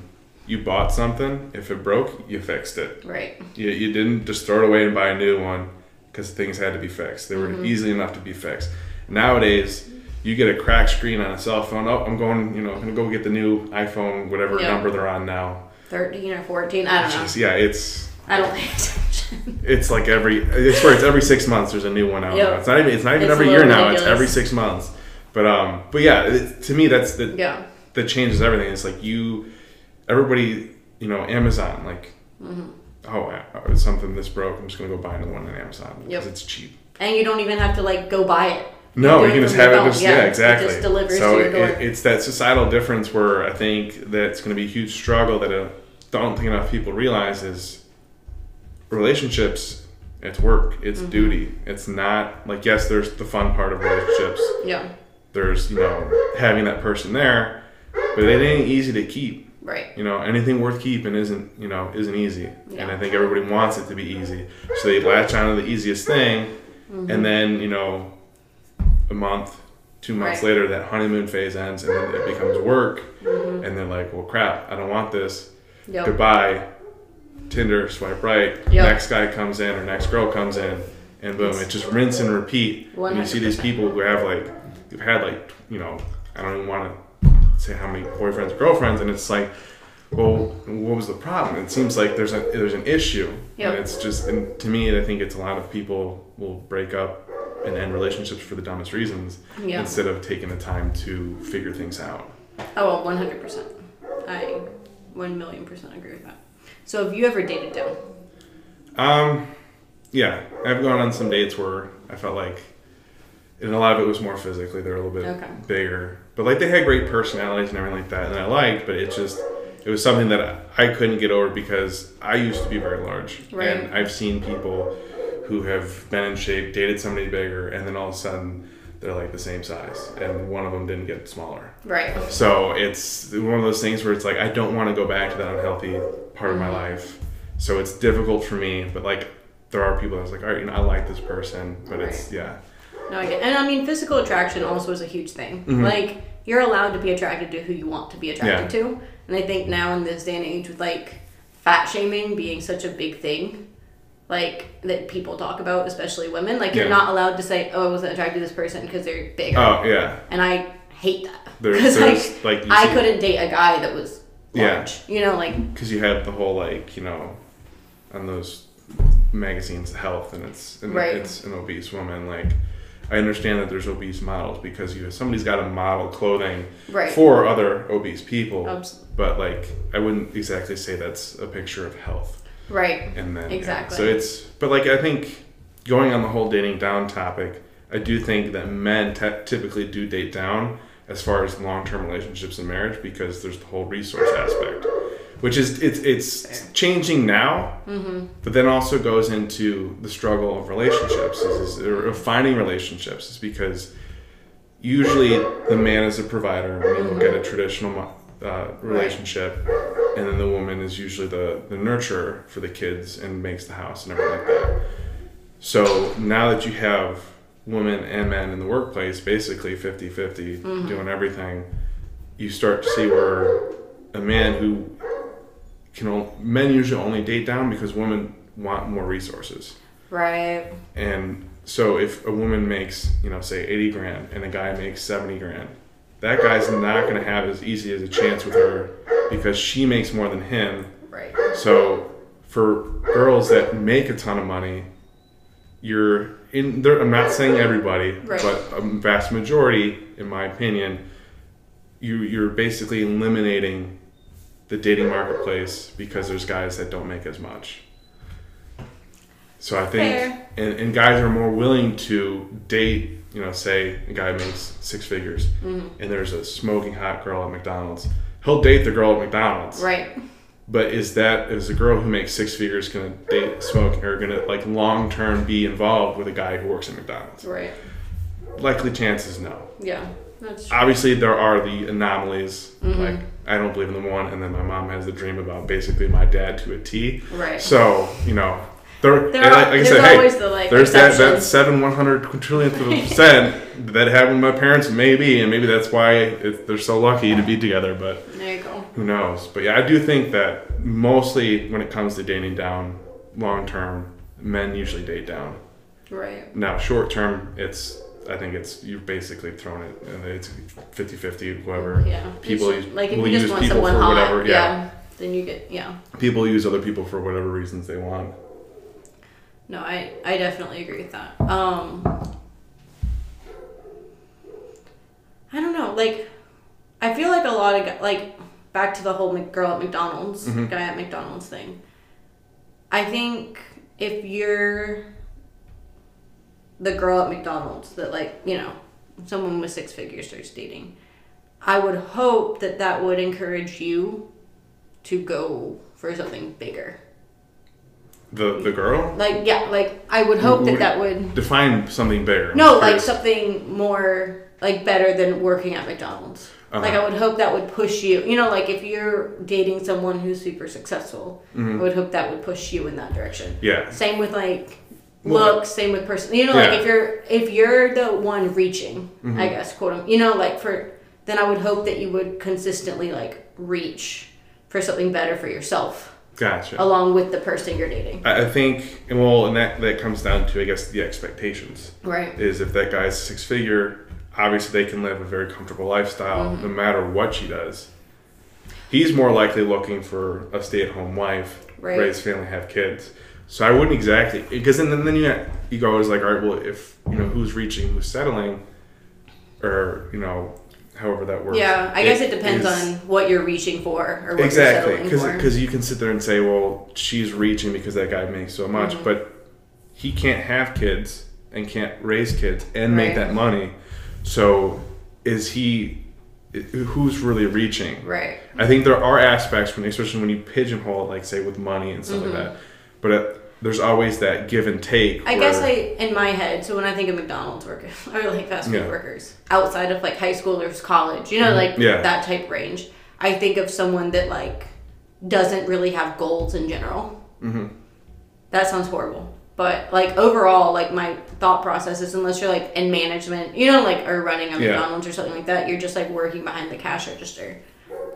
you bought something. If it broke, you fixed it. Right. You, you didn't just throw it away and buy a new one because things had to be fixed. They were Mm-hmm. easily enough to be fixed. Nowadays, you get a cracked screen on a cell phone. Oh, I'm going, you know, I'm gonna go get the new iPhone, whatever Yeah. number they're on now. 13 or 14. I don't know. Just, yeah, it's I don't pay attention. <laughs> it's like every I swear it's every six months there's a new one out. Yep. now. It's not even it's not even It's every year little now. It's every six months. But um, but yeah, it, to me that's the yeah. that changes everything. It's like you, everybody, you know, Amazon, like, Mm-hmm. oh, uh, something this broke. I'm just gonna go buy another one on Amazon because Yep. it's cheap. And you don't even have to like go buy it. No, you can just have it. Just, yeah, exactly. It just delivers so to your it- it's that societal difference where I think that's going to be a huge struggle that I don't think enough people realize is relationships. It's work. It's Mm-hmm. duty. It's not like yes, there's the fun part of relationships. yeah. There's you know having that person there, but it ain't easy to keep. Right. You know, anything worth keeping isn't you know isn't easy, and I think everybody wants it to be easy, so they latch on to the easiest thing, Mm-hmm. and then you know, a month, two months Right. later, that honeymoon phase ends, and then it becomes work, Mm-hmm. and they're like, well, crap, I don't want this. Yep. Goodbye. Tinder, swipe right. Yep. Next guy comes in or next girl comes in, and boom, it just rinse and repeat. And you see these people who have like, who've had like, you know, I don't even want to say how many boyfriends or girlfriends, and it's like, well, what was the problem? It seems like there's a there's an issue, Yep. and it's just, and to me, I think it's a lot of people will break up and end relationships for the dumbest reasons Yeah. instead of taking the time to figure things out. Oh, well, 100%. I 1 million percent agree with that. So have you ever dated down? Um, yeah, I've gone on some dates where I felt like, and a lot of it was more physically. They're a little bit Okay. bigger, but like they had great personalities and everything like that, and I liked. But it just, it was something that I couldn't get over because I used to be very large, Right. and I've seen people who have been in shape, dated somebody bigger, and then all of a sudden they're like the same size, and one of them didn't get smaller. Right. So it's one of those things where it's like I don't want to go back to that unhealthy part of my life. So it's difficult for me, but like there are people that's like, all right, you know, I like this person, but it's yeah, No, I get And I mean, physical attraction also is a huge thing. Mm-hmm. Like, you're allowed to be attracted to who you want to be attracted to. And I think now in this day and age, with like fat shaming being such a big thing, like that people talk about, especially women, like you're not allowed to say, "Oh, I wasn't attracted to this person because they're big. oh yeah, and I hate that there's, <laughs> because there's like like I couldn't date a guy that was Yeah. large. You know, like because you have the whole like you know on those magazines health and it's and Right. it's an obese woman like i understand that there's obese models because you somebody's got to model clothing right. for other obese people Abs- but like i wouldn't exactly say that's a picture of health right. and then yeah. Exactly. so it's but like i think going on the whole dating down topic i do think that men te- typically do date down as far as long-term relationships and marriage because there's the whole resource aspect which is it's it's Fair. changing now mm-hmm. but then also goes into the struggle of relationships is, is or of finding relationships is because usually the man is a provider when you look at a mm-hmm. traditional uh, relationship and then the woman is usually the, the nurturer for the kids and makes the house and everything like that. So now that you have women and men in the workplace basically 50-50 mm-hmm. doing everything you start to see where a man who can only, men usually only date down because women want more resources Right. and so if a woman makes, you know, say 80 grand and a guy makes 70 grand, that guy's not going to have as easy as a chance with her because she makes more than him. Right. So for girls that make a ton of money, you're in there. I'm not saying everybody, Right. but a vast majority, in my opinion, you you're basically eliminating the dating marketplace because there's guys that don't make as much. So I think, and, and guys are more willing to date. You know, say a guy makes six figures, Mm-hmm. and there's a smoking hot girl at McDonald's. He'll date the girl at McDonald's. Right. But is that is a girl who makes six figures gonna date smoke or gonna like long term be involved with a guy who works at McDonald's? Right. Likely chances no. Yeah. That's true. Obviously there are the anomalies. Mm-hmm. Like I don't believe in the one, and then my mom has the dream about basically my dad to a T. Right. So you know, There, There are- like, like I there's said, hey, always the, like, there's that, that seven one hundred quintrillionth of a <laughs> percent that happened with my parents, maybe, and maybe that's why it, they're so lucky to be together. But There you go. who knows? But yeah, I do think that mostly when it comes to dating down, long term, men usually date down. Right. Now, short term, it's I think it's you've basically thrown it, and it's 50-50, whoever. Yeah. People It's- use- like if will you just use want people someone for hot, whatever, yeah. yeah. Then you get yeah. People use other people for whatever reasons they want. No, I I definitely agree with that. Um I don't know, like I feel like a lot of like back to the whole girl at McDonald's, Mhm. guy at McDonald's thing. I think if you're the girl at McDonald's that like, you know, someone with six figures starts dating, I would hope that that would encourage you to go for something bigger. The the girl Like yeah, like I would hope that Would- that would define something bigger. no, like something more like better than working at McDonald's. Like Uh-huh. I would hope that would push you. You know, like if you're dating someone who's super successful, Mhm. I would hope that would push you in that direction. Yeah. Same with like Looks, same with person. You know, like if you're if you're the one reaching, Mhm. I guess quote unquote, you know, like for then I would hope that you would consistently like reach for something better for yourself Gotcha. along with the person you're dating. I think, and well, and that that comes down to, I guess, the expectations. Right. Is if that guy's six figure, obviously they can live a very comfortable lifestyle Mm-hmm. no matter what she does. He's more likely looking for a stay at home wife, Right. raise family, have kids. So I wouldn't exactly because then then you you go is like all right, well if you know who's reaching, who's settling, or you know however that works. Yeah, I guess it depends is- on what you're reaching for or what exactly you're settling for. because you can sit there and say well she's reaching because that guy makes so much Mm-hmm. but he can't have kids and can't raise kids and make Right. that money so is he who's really reaching right. i think there are aspects when especially when you pigeonhole it like say with money and stuff like that but it, there's always that give and take Mm-hmm. I guess I, in my head, so when I think of McDonald's workers <laughs> or like fast food Yeah. workers outside of like high schoolers, college, you know, like Mm-hmm. Yeah. that type range, I think of someone that like doesn't really have goals in general. Mhm. That sounds horrible. But like overall, like my thought process is unless you're like in management, you know, like or running a Yeah. McDonald's or something like that, you're just like working behind the cash register,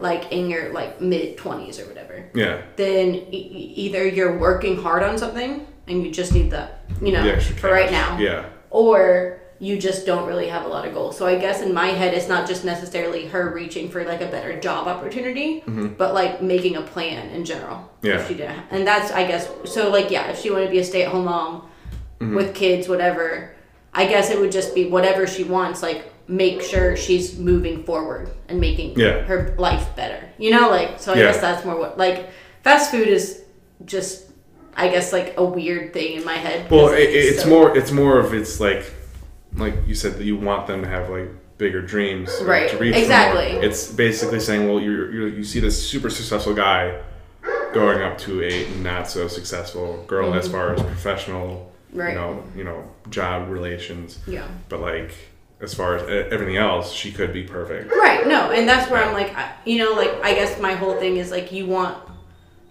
like in your like mid twenties or whatever. yeah then e- either you're working hard on something and you just need the you know the for right now yeah or you just don't really have a lot of goals so i guess in my head it's not just necessarily her reaching for like a better job opportunity but like making a plan in general Mm-hmm. Yeah. she didn't and that's i guess so like yeah if she wanted to be a stay-at-home mom Mm-hmm. with kids whatever i guess it would just be whatever she wants like make sure she's moving forward and making Yeah. her life better you know like so i Yeah. guess that's more what like fast food is just i guess like a weird thing in my head Well, it, it's so- more it's more of it's like like you said that you want them to have like bigger dreams, Right, To reach for more. exactly. It's basically saying, well, you're, you're you see this super successful guy going up to a not so successful girl as far as professional, Mm-hmm. Right. you know, you know, job relations, yeah but like as far as e- everything else, she could be perfect. Right. No, and that's where I'm like, you know, like I guess my whole thing is like you want,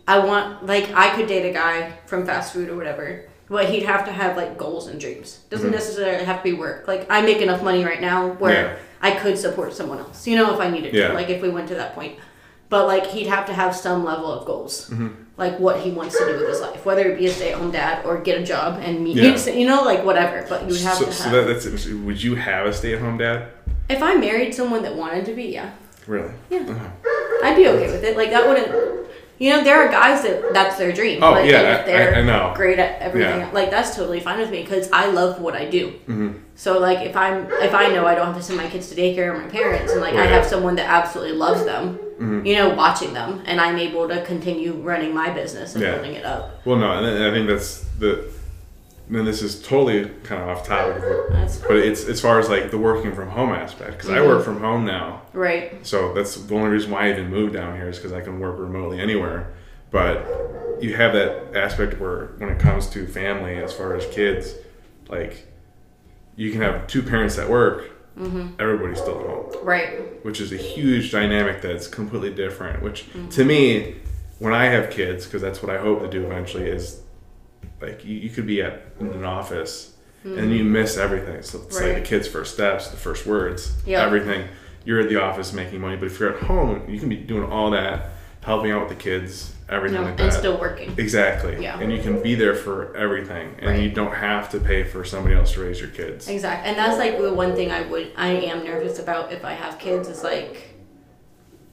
I want like I could date a guy from fast food or whatever, but he'd have to have like goals and dreams. Doesn't mm-hmm. necessarily have to be work. Like I make enough money right now where Yeah. I could support someone else. You know, if I needed Yeah. to, like if we went to that point. But like he'd have to have some level of goals, Mm-hmm. like what he wants to do with his life, whether it be a stay-at-home dad or get a job and meet, Yeah. you know, like whatever. But you would have So, to so that, that's interesting. Would you have a stay-at-home dad? if I married someone that wanted to be, yeah, Really? Yeah. Uh-huh. I'd be okay with it. Like that wouldn't. You know, there are guys that that's their dream. Oh, like, yeah, they're I- I know. great at everything. Yeah. Like that's totally fine with me because I love what I do. Mm-hmm. So like if I'm if I know I don't have to send my kids to daycare or my parents, and like I have someone that absolutely loves them, Mm-hmm. you know, watching them, and I'm able to continue running my business and Yeah. building it up. Well, no, and I think that's the. And this is totally kind of off topic, but, but it's as far as like the working from home aspect because I work from home now, right. so that's the only reason why I even moved down here is because I can work remotely anywhere. But you have that aspect where when it comes to family, as far as kids, like you can have two parents that work, everybody's still at home Right. which is a huge dynamic that's completely different. Which Mm-hmm. to me, when I have kids, because that's what I hope to do eventually, is like you, you could be at in an office and hmm. you miss everything. So it's like Right. the kids' first steps, the first words, Yeah. everything. You're at the office making money, but if you're at home, you can be doing all that, helping out with the kids, everything No, like and that. still working. exactly. Yeah. And you can be there for everything, and Right. you don't have to pay for somebody else to raise your kids. Exactly, and that's like the one thing I would I am nervous about if I have kids is like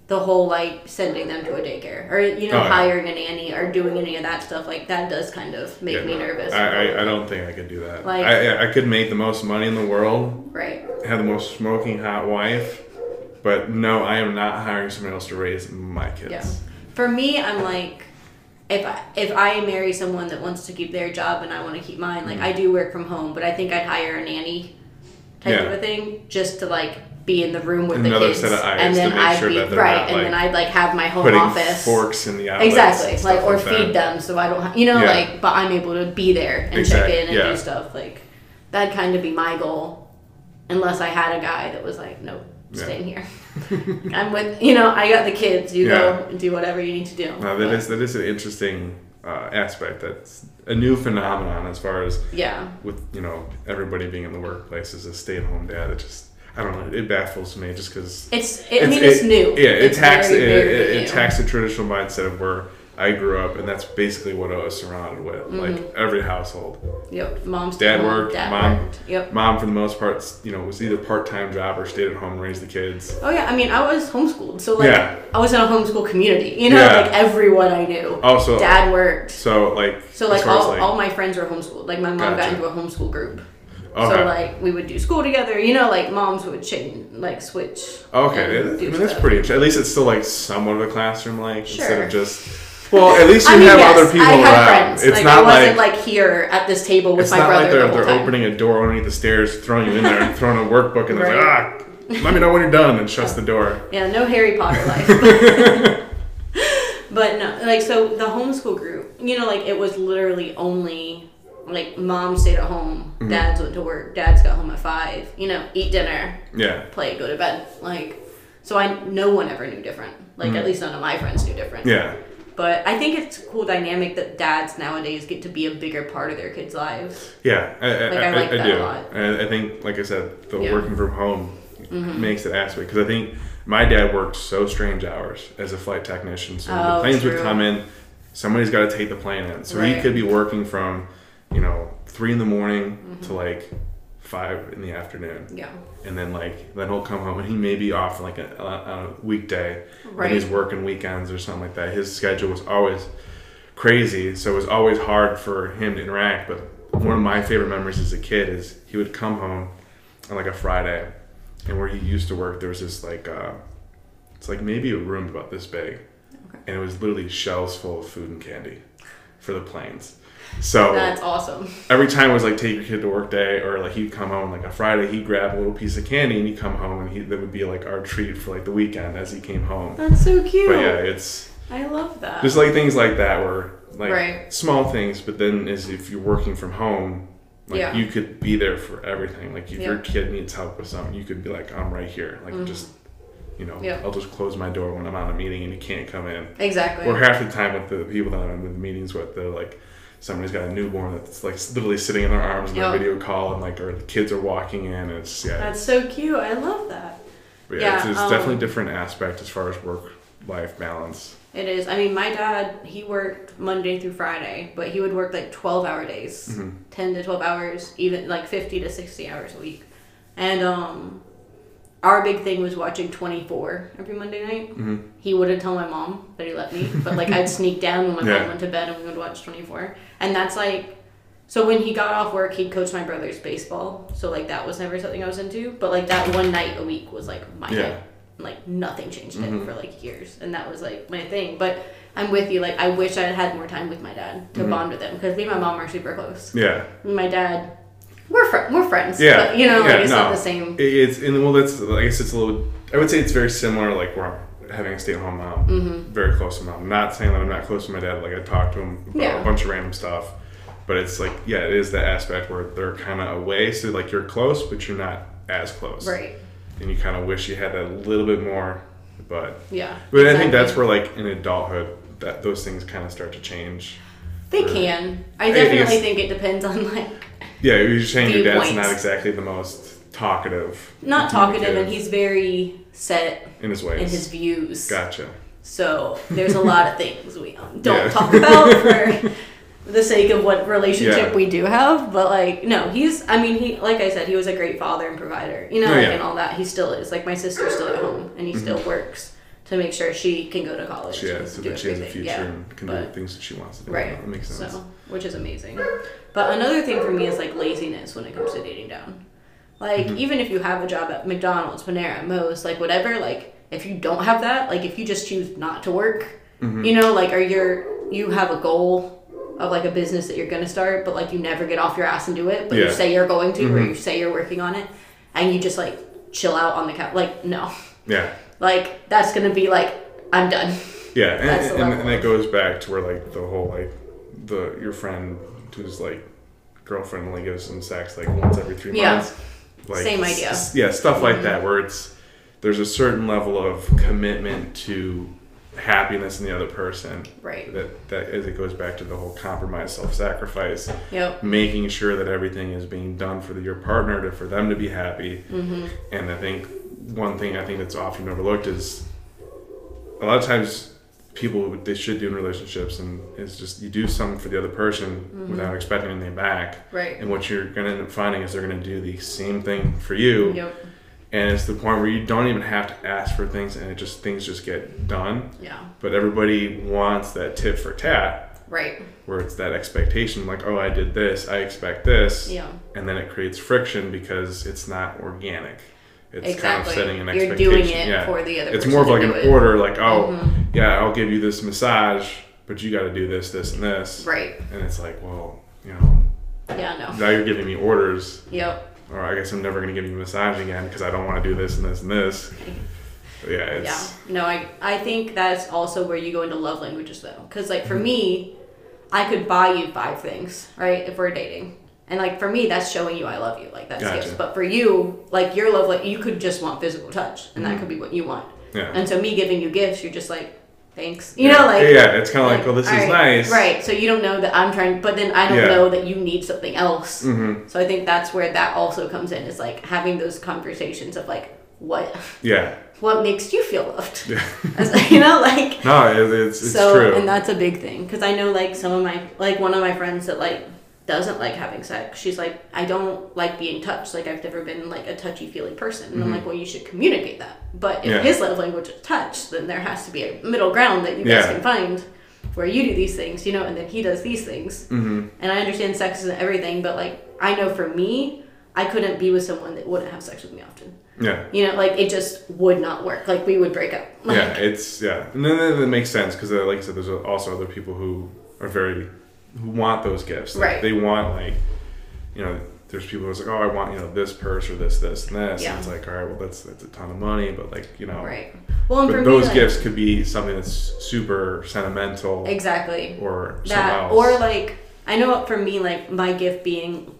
the whole like sending them to a daycare or you know Oh, yeah. hiring a nanny or doing any of that stuff like that does kind of make Yeah, me no, nervous. I, I, I don't think I could do that. Like- I, I- I could make the most money in the world, right. have the most smoking hot wife, but no, I am not hiring someone else to raise my kids. Yeah. For me, I'm like, if I if I marry someone that wants to keep their job and I want to keep mine, like mm-hmm. I do work from home, but I think I'd hire a nanny type. Yeah. of a thing just to like be in the room with Another the kids, set of eyes and then to make I'd sure be that they're right, not, and then I'd like have my home Putting office. forks in the outlets. Exactly, like or like feed that. them so I don't, ha- you know, Yeah. like. But I'm able to be there and Exact- check in and yeah. do stuff. Like that'd kind of be my goal, unless I had a guy that was like, nope, Yeah. staying here. <laughs> I'm with, you know, I got the kids. You go and do whatever you need to do. No, that But, is that is an interesting uh, aspect. That's a new phenomenon as far as yeah, with you know everybody being in the workplace as a stay-at-home dad. It just I don't know. It baffles me just because it's. It, I mean, it's, new. Yeah, it It's attacks very, it, very it, it attacks the traditional mindset of where I grew up, and that's basically what I was surrounded with. Mm-hmm. Like every household, Yep, mom's Dad home, worked, Dad mom- worked. Yep. mom for the most part, you know, was either part-time job or stayed at home and raised the kids. Oh yeah, I mean, I was homeschooled, so like, Yeah. I was in a homeschool community. You know, Yeah. like everyone I knew. Also, Dad worked. so like So like far as, all, all my friends were homeschooled. Like my mom got into a homeschool group. Okay. So like we would do school together. You know, like moms would change, like switch. Okay, I mean that's stuff. pretty. interesting. At least it's still like somewhat of a classroom, like instead of just. Well, at least you I mean, have yes, other people I around. friends. It's like, not I wasn't like, like, here at this table with it's my not brother like they're, the they're opening a door underneath the stairs, throwing you in there, and throwing a workbook, and they're like, ah, let me know when you're done, and shuts the door. <laughs> Yeah, no Harry Potter life. <laughs> <laughs> but no, like so the homeschool group, you know, like it was literally only like mom stayed at home, Mm-hmm. dads went to work, dads got home at five, you know, eat dinner, Yeah, play, go to bed. Like so I no one ever knew different. Like at least none of my friends knew different. Mm-hmm. yeah, But I think it's a cool dynamic that dads nowadays get to be a bigger part of their kids' lives. yeah. I, I, Like, I I, like I that do. a lot. And I think, like I said, the Yeah. Mm-hmm. working from home makes it aspect because I think my dad worked so strange hours as a flight technician. So when the Oh, planes would true. come in, somebody's got to take the plane in. So he could be working from, you know, three in the morning Mm-hmm. to like five in the afternoon. Yeah. and then like then he'll come home and he may be off like a, on a weekday Right. and he's working weekends or something like that his schedule was always crazy so it was always hard for him to interact but one of my favorite memories as a kid is he would come home on like a friday and where he used to work there was this like uh, it's like maybe a room about this big Okay. and it was literally shelves full of food and candy for the planes so That's awesome. every time it was like take your kid to work day or like he'd come home like a Friday he'd grab a little piece of candy and he'd come home and he that would be like our treat for like the weekend as he came home. That's so cute. But yeah, it's I love that. just like things like that where like Right. small things, but then as if you're working from home, like Yeah. you could be there for everything. Like if your kid needs help with something, you could be like, I'm right here. Like just you know, Mm-hmm. Yeah. I'll just close my door when I'm on a meeting and you can't come in. exactly. Or half the time with the people that I'm in the meetings with, they're like, somebody's got a newborn that's like literally sitting in their arms in Yeah. a video call, and like, or the kids are walking in, and it's yeah, That's so cute. I love that. but yeah, it's, it's um, definitely a different aspect as far as work life balance. It is. I mean, my dad, he worked Monday through Friday, but he would work like 12 hour days, Mm-hmm. 10 to 12 hours, even like 50 to 60 hours a week. And um, our big thing was watching 24 every Monday night. Mm-hmm. He wouldn't tell my mom that he let me, but like I'd <laughs> sneak down when my Yeah. mom went to bed and we would watch 24. And that's like, so when he got off work, he'd coach my brother's baseball. So like that was never something I was into, but like that one night a week was like my Yeah. thing. Like nothing changed it for like years, and that was like my thing. But I'm with you. Like I wish I had had more time with my dad to Mhm. bond with him because me and my mom are super close. Yeah, My dad, we're fr- we're friends. Yeah. but, you know, like Yeah, it's not the same. It- it's and well, that's I guess it's a little. I would say it's very similar. Like where I'm having a stay-at-home mom, Mm-hmm. very close to mom. Not saying that I'm not close to my dad. Like I talk to him about Yeah. a bunch of random stuff, but it's like yeah, it is the aspect where they're kind of away. So like you're close, but you're not as close. Right. and you kind of wish you had that a little bit more but Yeah. but i think that's where like in adulthood that those things kind of start to change They Or- can. I definitely think it depends on like Yeah, you're saying your dad's not exactly the most talkative. not talkative and he's very set in his ways. in his views. Gotcha. So there's a lot of things we don't <laughs> Yeah. talk about for <laughs> the sake of what relationship Yeah. we do have. But like, no, he's. I mean, he like I said, he was a great father and provider. You know, Oh, like, yeah. and all that. He still is. Like my sister's still at home, and he mm-hmm. still works to make sure she can go to college. She has, so do that she has a future Yeah. and can do but- the things that she wants to do. Right. That makes sense. So, which is amazing. But another thing for me is like laziness when it comes to dating down. Like Mm-hmm. even if you have a job at McDonald's, Panera, Moe's, like whatever, like if you don't have that, like if you just choose not to work, Mm-hmm. you know, like are you're you have a goal of like a business that you're gonna start, but like you never get off your ass and do it, but you say you're going to or Mhm. you say you're working on it, and you just like chill out on the couch. Like no, Yeah. Like that's gonna be like I'm done. Yeah, and, That's and, level and it goes back to where like the whole like the your friend who's like girlfriend only gives him sex like once every three Yeah. months. Like, Same idea. s- yeah, stuff like Mhm. that where it's there's a certain level of commitment to happiness in the other person Right. that that as it goes back to the whole compromise self-sacrifice Yep. making sure that everything is being done for the, your partner to for them to be happy Mm-hmm. and I think one thing I think that's often overlooked is a lot of times people they should do in relationships and it's just you do something for the other person Mm-hmm. without expecting anything back. Right. And what you're gonna end up finding is they're gonna do the same thing for you. Yep. And it's the point where you don't even have to ask for things and it just things just get done. Yeah. But everybody wants that tit for tat Right. where it's that expectation like, oh I did this, I expect this Yeah. and then it creates friction because it's not organic. It's kind of setting an You're expectation. doing it yeah. for the other. It's more of like an it. order, like, oh, Mhm. yeah, I'll give you this massage, but you got to do this, this, and this. Right. And it's like, well, you know, Yeah. No. now you're giving me orders, Yep. or I guess I'm never going to give you a massage again because I don't want to do this and this and this. But yeah, Yeah. No. I I think that's also where you go into love languages though, because like for Mm-hmm. me, I could buy you five things, right? If we're dating. And like for me, that's showing you I love you, like that's Gotcha. gifts. But for you, like your love, like you could just want physical touch, and Mm-hmm. that could be what you want. yeah. And so me giving you gifts, you're just like, thanks, you yeah. know, like yeah, it's kind of like, well, this is alright, nice, right? So you don't know that I'm trying, but then I don't Yeah. know that you need something else. Mm-hmm. So I think that's where that also comes in is like having those conversations of like what Yeah, what makes you feel loved, <laughs> yeah. You know, like no, it, it's it's so true. and that's a big thing because I know like some of my like one of my friends that like doesn't like having sex. She's like I don't like being touched. Like I've never been like a touchy feely person. And I'm like well you should communicate that. But if Mm-hmm. Yeah. his love language is touch, then there has to be a middle ground that you guys Yeah. can find where you do these things, you know, and then he does these things. mm-hmm. And I understand sex isn't everything, but like I know for me, I couldn't be with someone that wouldn't have sex with me often. Yeah. You know, like it just would not work. Like we would break up. Like, <laughs> yeah, it's yeah, and then it makes sense because, uh, like I said, there's also other people who are very who want those gifts. Like, Right. They want like, you know, there's people who's like, oh, I want you know this purse or this, this, and this. Yeah. And it's like, all right, well, that's that's a ton of money, but like you know, Right. Well, and for but me, those like, gifts could be something that's super sentimental exactly or that, or like I know for me, like my gift being,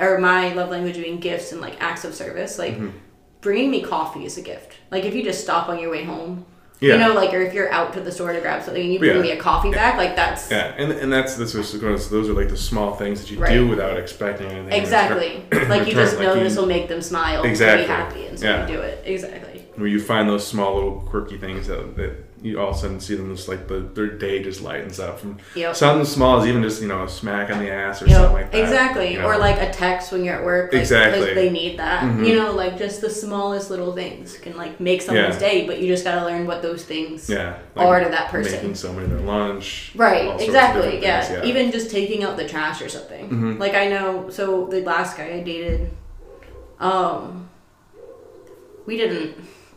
or my love language being gifts and like acts of service. Like Mhm. bringing me coffee is a gift. Like if you just stop on your way home. Yeah, You know, like, or if you're out to the store to grab something and you bring Yeah. me a coffee back, like that's yeah, and and that's this was those are like the small things that you Right. do without expecting anything. exactly <clears throat> like you just know this will make them smile, and Exactly. be happy, and so Yeah. you do it. Exactly. where you find those small little quirky things that, that you all of a sudden see them just like the, their day just lightens up from Yep. something small as even just you know a smack on the ass or Yep, something like that exactly. you know? Or like a text when you're at work. Like, Exactly. Because they need that. Mhm. You know, like just the smallest little things can like make someone's Yeah. day, but you just gotta learn what those things yeah are to that person. making somebody their lunch Right, exactly. Yeah. things, yeah Even just taking out the trash or something. Mhm. Like I know so the last guy I dated, um we didn't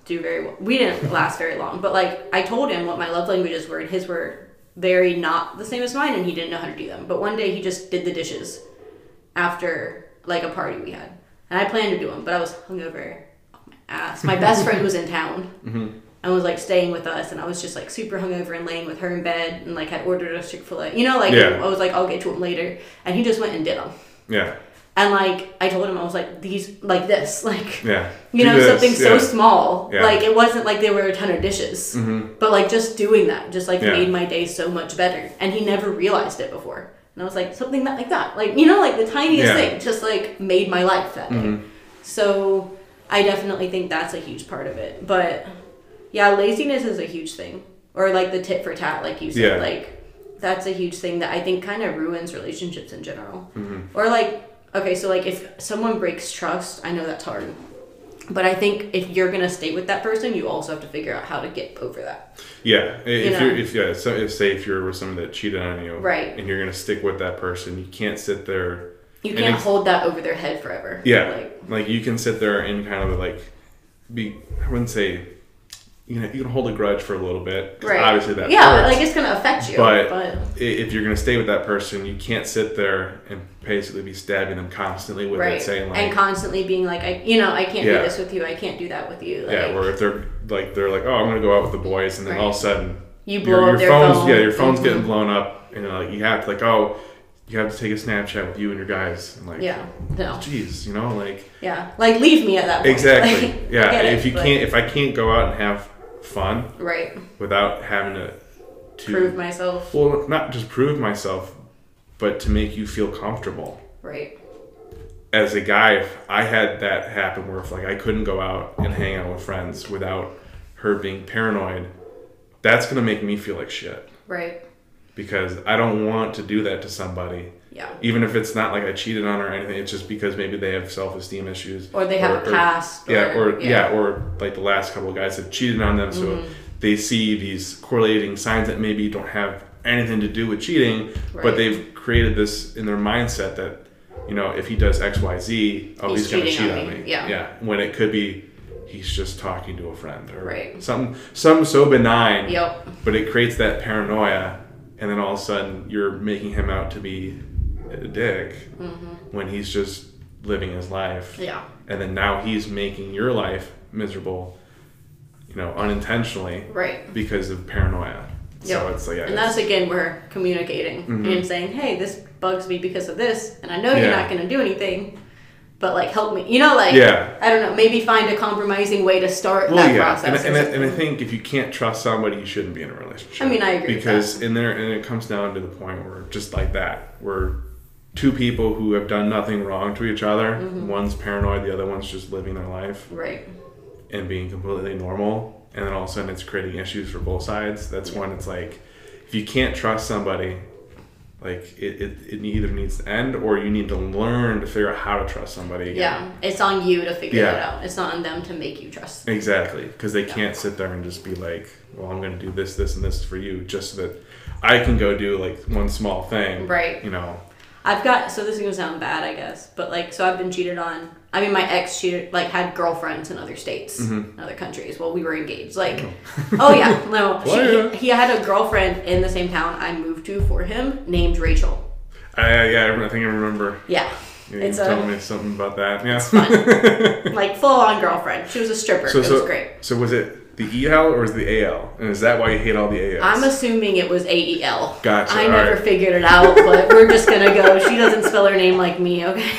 do very well. We didn't last very long. But like I told him what my love languages were and his were very not the same as mine and he didn't know how to do them. But one day he just did the dishes after like a party we had. And I planned to do them, but I was hungover off my ass. My best friend was in town <laughs> Mhm. and was like staying with us and I was just like super hungover and laying with her in bed and like had ordered a Chick-fil-A. You know, like Yeah. I was like, I'll get to him later. And he just went and did them. yeah And like I told him, I was like these like this, <laughs> like Yeah. you know this, something so small. Yeah. Like it wasn't like there were a ton of dishes, mm-hmm. but like just doing that just like Yeah. made my day so much better. And he never realized it before. And I was like something that like that, like you know, like the tiniest Yeah. thing, just like made my life that day. Mhm. So I definitely think that's a huge part of it. But yeah, laziness is a huge thing. Or like the tit for tat, like you said. Yeah. Like that's a huge thing that I think kind of ruins relationships in general. Mhm. Or like okay, so like if someone breaks trust, I know that's hard. But I think if you're gonna stay with that person, you also have to figure out how to get over that. Yeah, if you are if yeah, so if say if you're with someone that cheated on you, Right. and you're gonna stick with that person, you can't sit there. You can't it's- hold that over their head forever. Yeah, Like like, you can sit there and kind of like be. I wouldn't say. You know, you can hold a grudge for a little bit. right. Obviously, that yeah, hurts. like it's gonna affect you. But- but if you're gonna stay with that person, you can't sit there and basically be stabbing them constantly with right it, saying like, and constantly being like i you know i can't Yeah. do this with you i can't do that with you like, yeah, or if they're like they're like, oh, I'm gonna go out with the boys, and then all of a sudden you your, blow your up their phone's phone yeah, your phone's Mhm. getting blown up, and like you have to like, oh, you have to take a Snapchat with you and your guys, and like, yeah no jeez, you know, like yeah like leave me at that point exactly, <laughs> Like, yeah. get it, if you but- can't, if I can't go out and have fun right without having to to prove myself well, not just prove myself, but to make you feel comfortable. right as a guy, if I had that happen where if like I couldn't go out and hang out with friends without her being paranoid, that's gonna make me feel like shit right because I don't want to do that to somebody. Yeah Even if it's not like I cheated on her or anything, it's just because maybe they have self esteem issues. or they have Or- a or- past Yeah, or yeah, yeah. or like the last couple of guys have cheated on them, so Mm-hmm. they see these correlating signs that maybe don't have anything to do with cheating, Right. but they've created this in their mindset that you know if he does X Y Z, oh He's he's, gonna cheat on on me. me. Yeah. yeah. When it could be he's just talking to a friend or Right. something something so benign, yep but it creates that paranoia, and then all of a sudden you're making him out to be a dick when he's just living his life. Mm-hmm. yeah. And then now he's making your life miserable, you know, unintentionally right. because of paranoia. So it's like, yeah, and that's again where communicating and saying hey this bugs me because of this and i know you're not going to do anything but like help me. You know like Yeah. i don't know maybe find a compromising way to start well, that yeah, process and, and, I, and I think if you can't trust somebody, you shouldn't be in a relationship. I mean, I agree because in there, and it comes down to the point where just like that, where two people who have done nothing wrong to each other, Mm-hmm. one's paranoid, the other one's just living their life. Right. And being completely normal, and then all of a sudden it's creating issues for both sides. That's when it's like, if you can't trust somebody, like it, it, it either needs to end or you need to learn to figure out how to trust somebody again. yeah. It's on you to figure Yeah. that out. It's not on them to make you trust Exactly, because they can't sit there and just be like, "Well, I'm going to do this, this, and this for you," just so that I can go do like one small thing, Right. You know, I've got so this is gonna sound bad, I guess, but like so I've been cheated on. I mean, my ex cheated, like had girlfriends in other states, Mm-hmm. in other countries. while we were engaged. Like, oh <laughs> yeah, no, <laughs> she, he had a girlfriend in the same town I moved to for him, named Rachel. I, yeah, I think I remember. Yeah, You It's telling me something about that. Yeah. <laughs> like full on girlfriend. She was a stripper. so, it was great. So was it the EL or is the AL? And is that why you hate all the ALs? I'm assuming it was AEL. Gotcha, I never right. figured it out, but we're just gonna go. She doesn't spell her name like me, okay?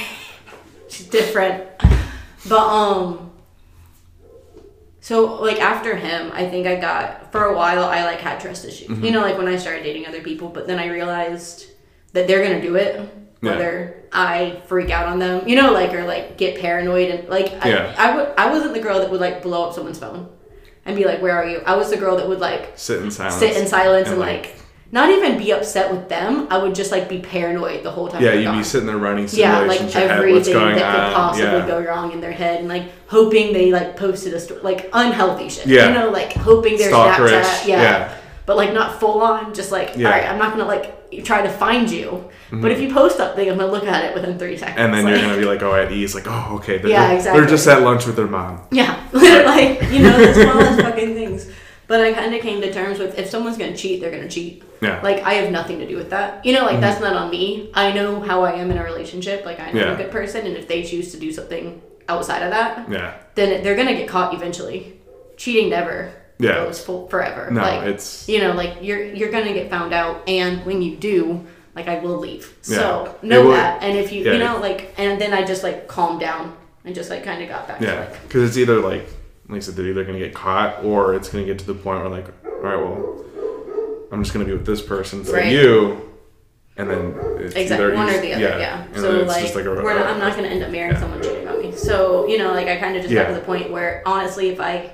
<laughs> She's different. But um so like after him, I think I got for a while I like had trust issues. Mm-hmm. You know, like when I started dating other people, but then I realized that they're gonna do it. Yeah. Whether I freak out on them, you know, like or like get paranoid and like Yeah. I, I would I wasn't the girl that would like blow up someone's phone and be like, Where are you? I was the girl that would like sit in silence. sit in silence and, and, like, not even be upset with them. I would just like be paranoid the whole time. Yeah, you'd gone. be sitting there running yeah, like simulations. head, what's everything going that could on. possibly yeah. go wrong in their head, and like hoping they like posted a story, like unhealthy shit. Yeah. you know, like hoping Stalkerish, Snapchat, yeah. yeah. But like not full on, just like Yeah. all right, I'm not gonna like try to find you. But if you post something, I'm gonna look at it within three seconds. Mm-hmm. And then like, you're gonna be like, oh, at ease, like, oh, okay, they're, Yeah, exactly. they're just at lunch with their mom. Yeah, <laughs> like you know, the smallest <laughs> fucking things. But I kind of came to terms with if someone's gonna cheat, they're gonna cheat. Yeah. Like I have nothing to do with that. You know, like that's not on me. I know how I am in a relationship. Like I'm Yeah. a good person, and if they choose to do something outside of that, Yeah. then they're gonna get caught eventually. Cheating never Yeah. goes full forever. No, like, it's you know, like you're you're gonna get found out, and when you do, like I will leave. Yeah. So know will- that. And if you yeah. you know like and then I just like calmed down and just like kind of got back to Yeah, like because it's either like, like I said, they're either gonna get caught or it's gonna get to the point where like, all right, well, I'm just gonna be with this person for Right. you, and then it's exactly either one or the other. Yeah. and So like, just like a, we're not, I'm not gonna end up marrying Yeah. someone cheating on me. So you know like I kind of just got to the point where honestly if I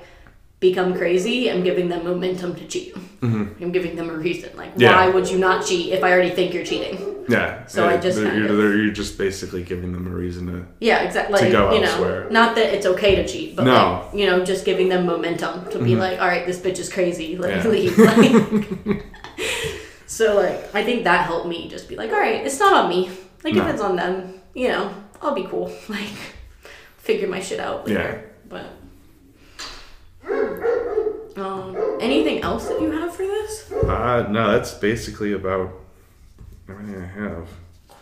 become crazy, I'm giving them momentum to cheat. I'm giving them a reason. Like, Mm-hmm. Yeah. why would you not cheat if I already think you're cheating? yeah. So yeah, I just they're, kind you're, of- they're- you're just basically giving them a reason to. Yeah, exactly. To go you know, elsewhere. not that it's okay to cheat, but No. like, you know, just giving them momentum to be like, all right, this bitch is crazy. <laughs> Let me leave. Like, <laughs> so like, I think that helped me just be like, all right, it's not on me. Like, No. if it's on them, you know, I'll be cool. <laughs> Like, figure my shit out later. But. Um, anything else that you have for this? Uh, no, that's basically about everything I have.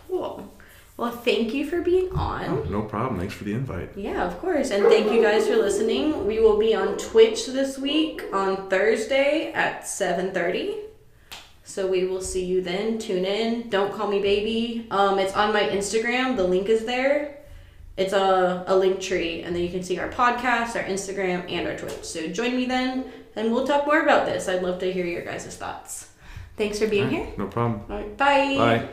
Cool. Well, thank you for being on. Oh, no problem. Thanks for the invite. Yeah, of course. And thank you guys for listening. We will be on Twitch this week on Thursday at 7:30. So we will see you then. Tune in. Don't call me baby. Um it's on my Instagram. The link is there. It's a, a link tree, and then you can see our podcast, our Instagram, and our Twitch. So join me then, and we'll talk more about this. I'd love to hear your guys' thoughts. Thanks for being right, here. No problem. Bye. Bye.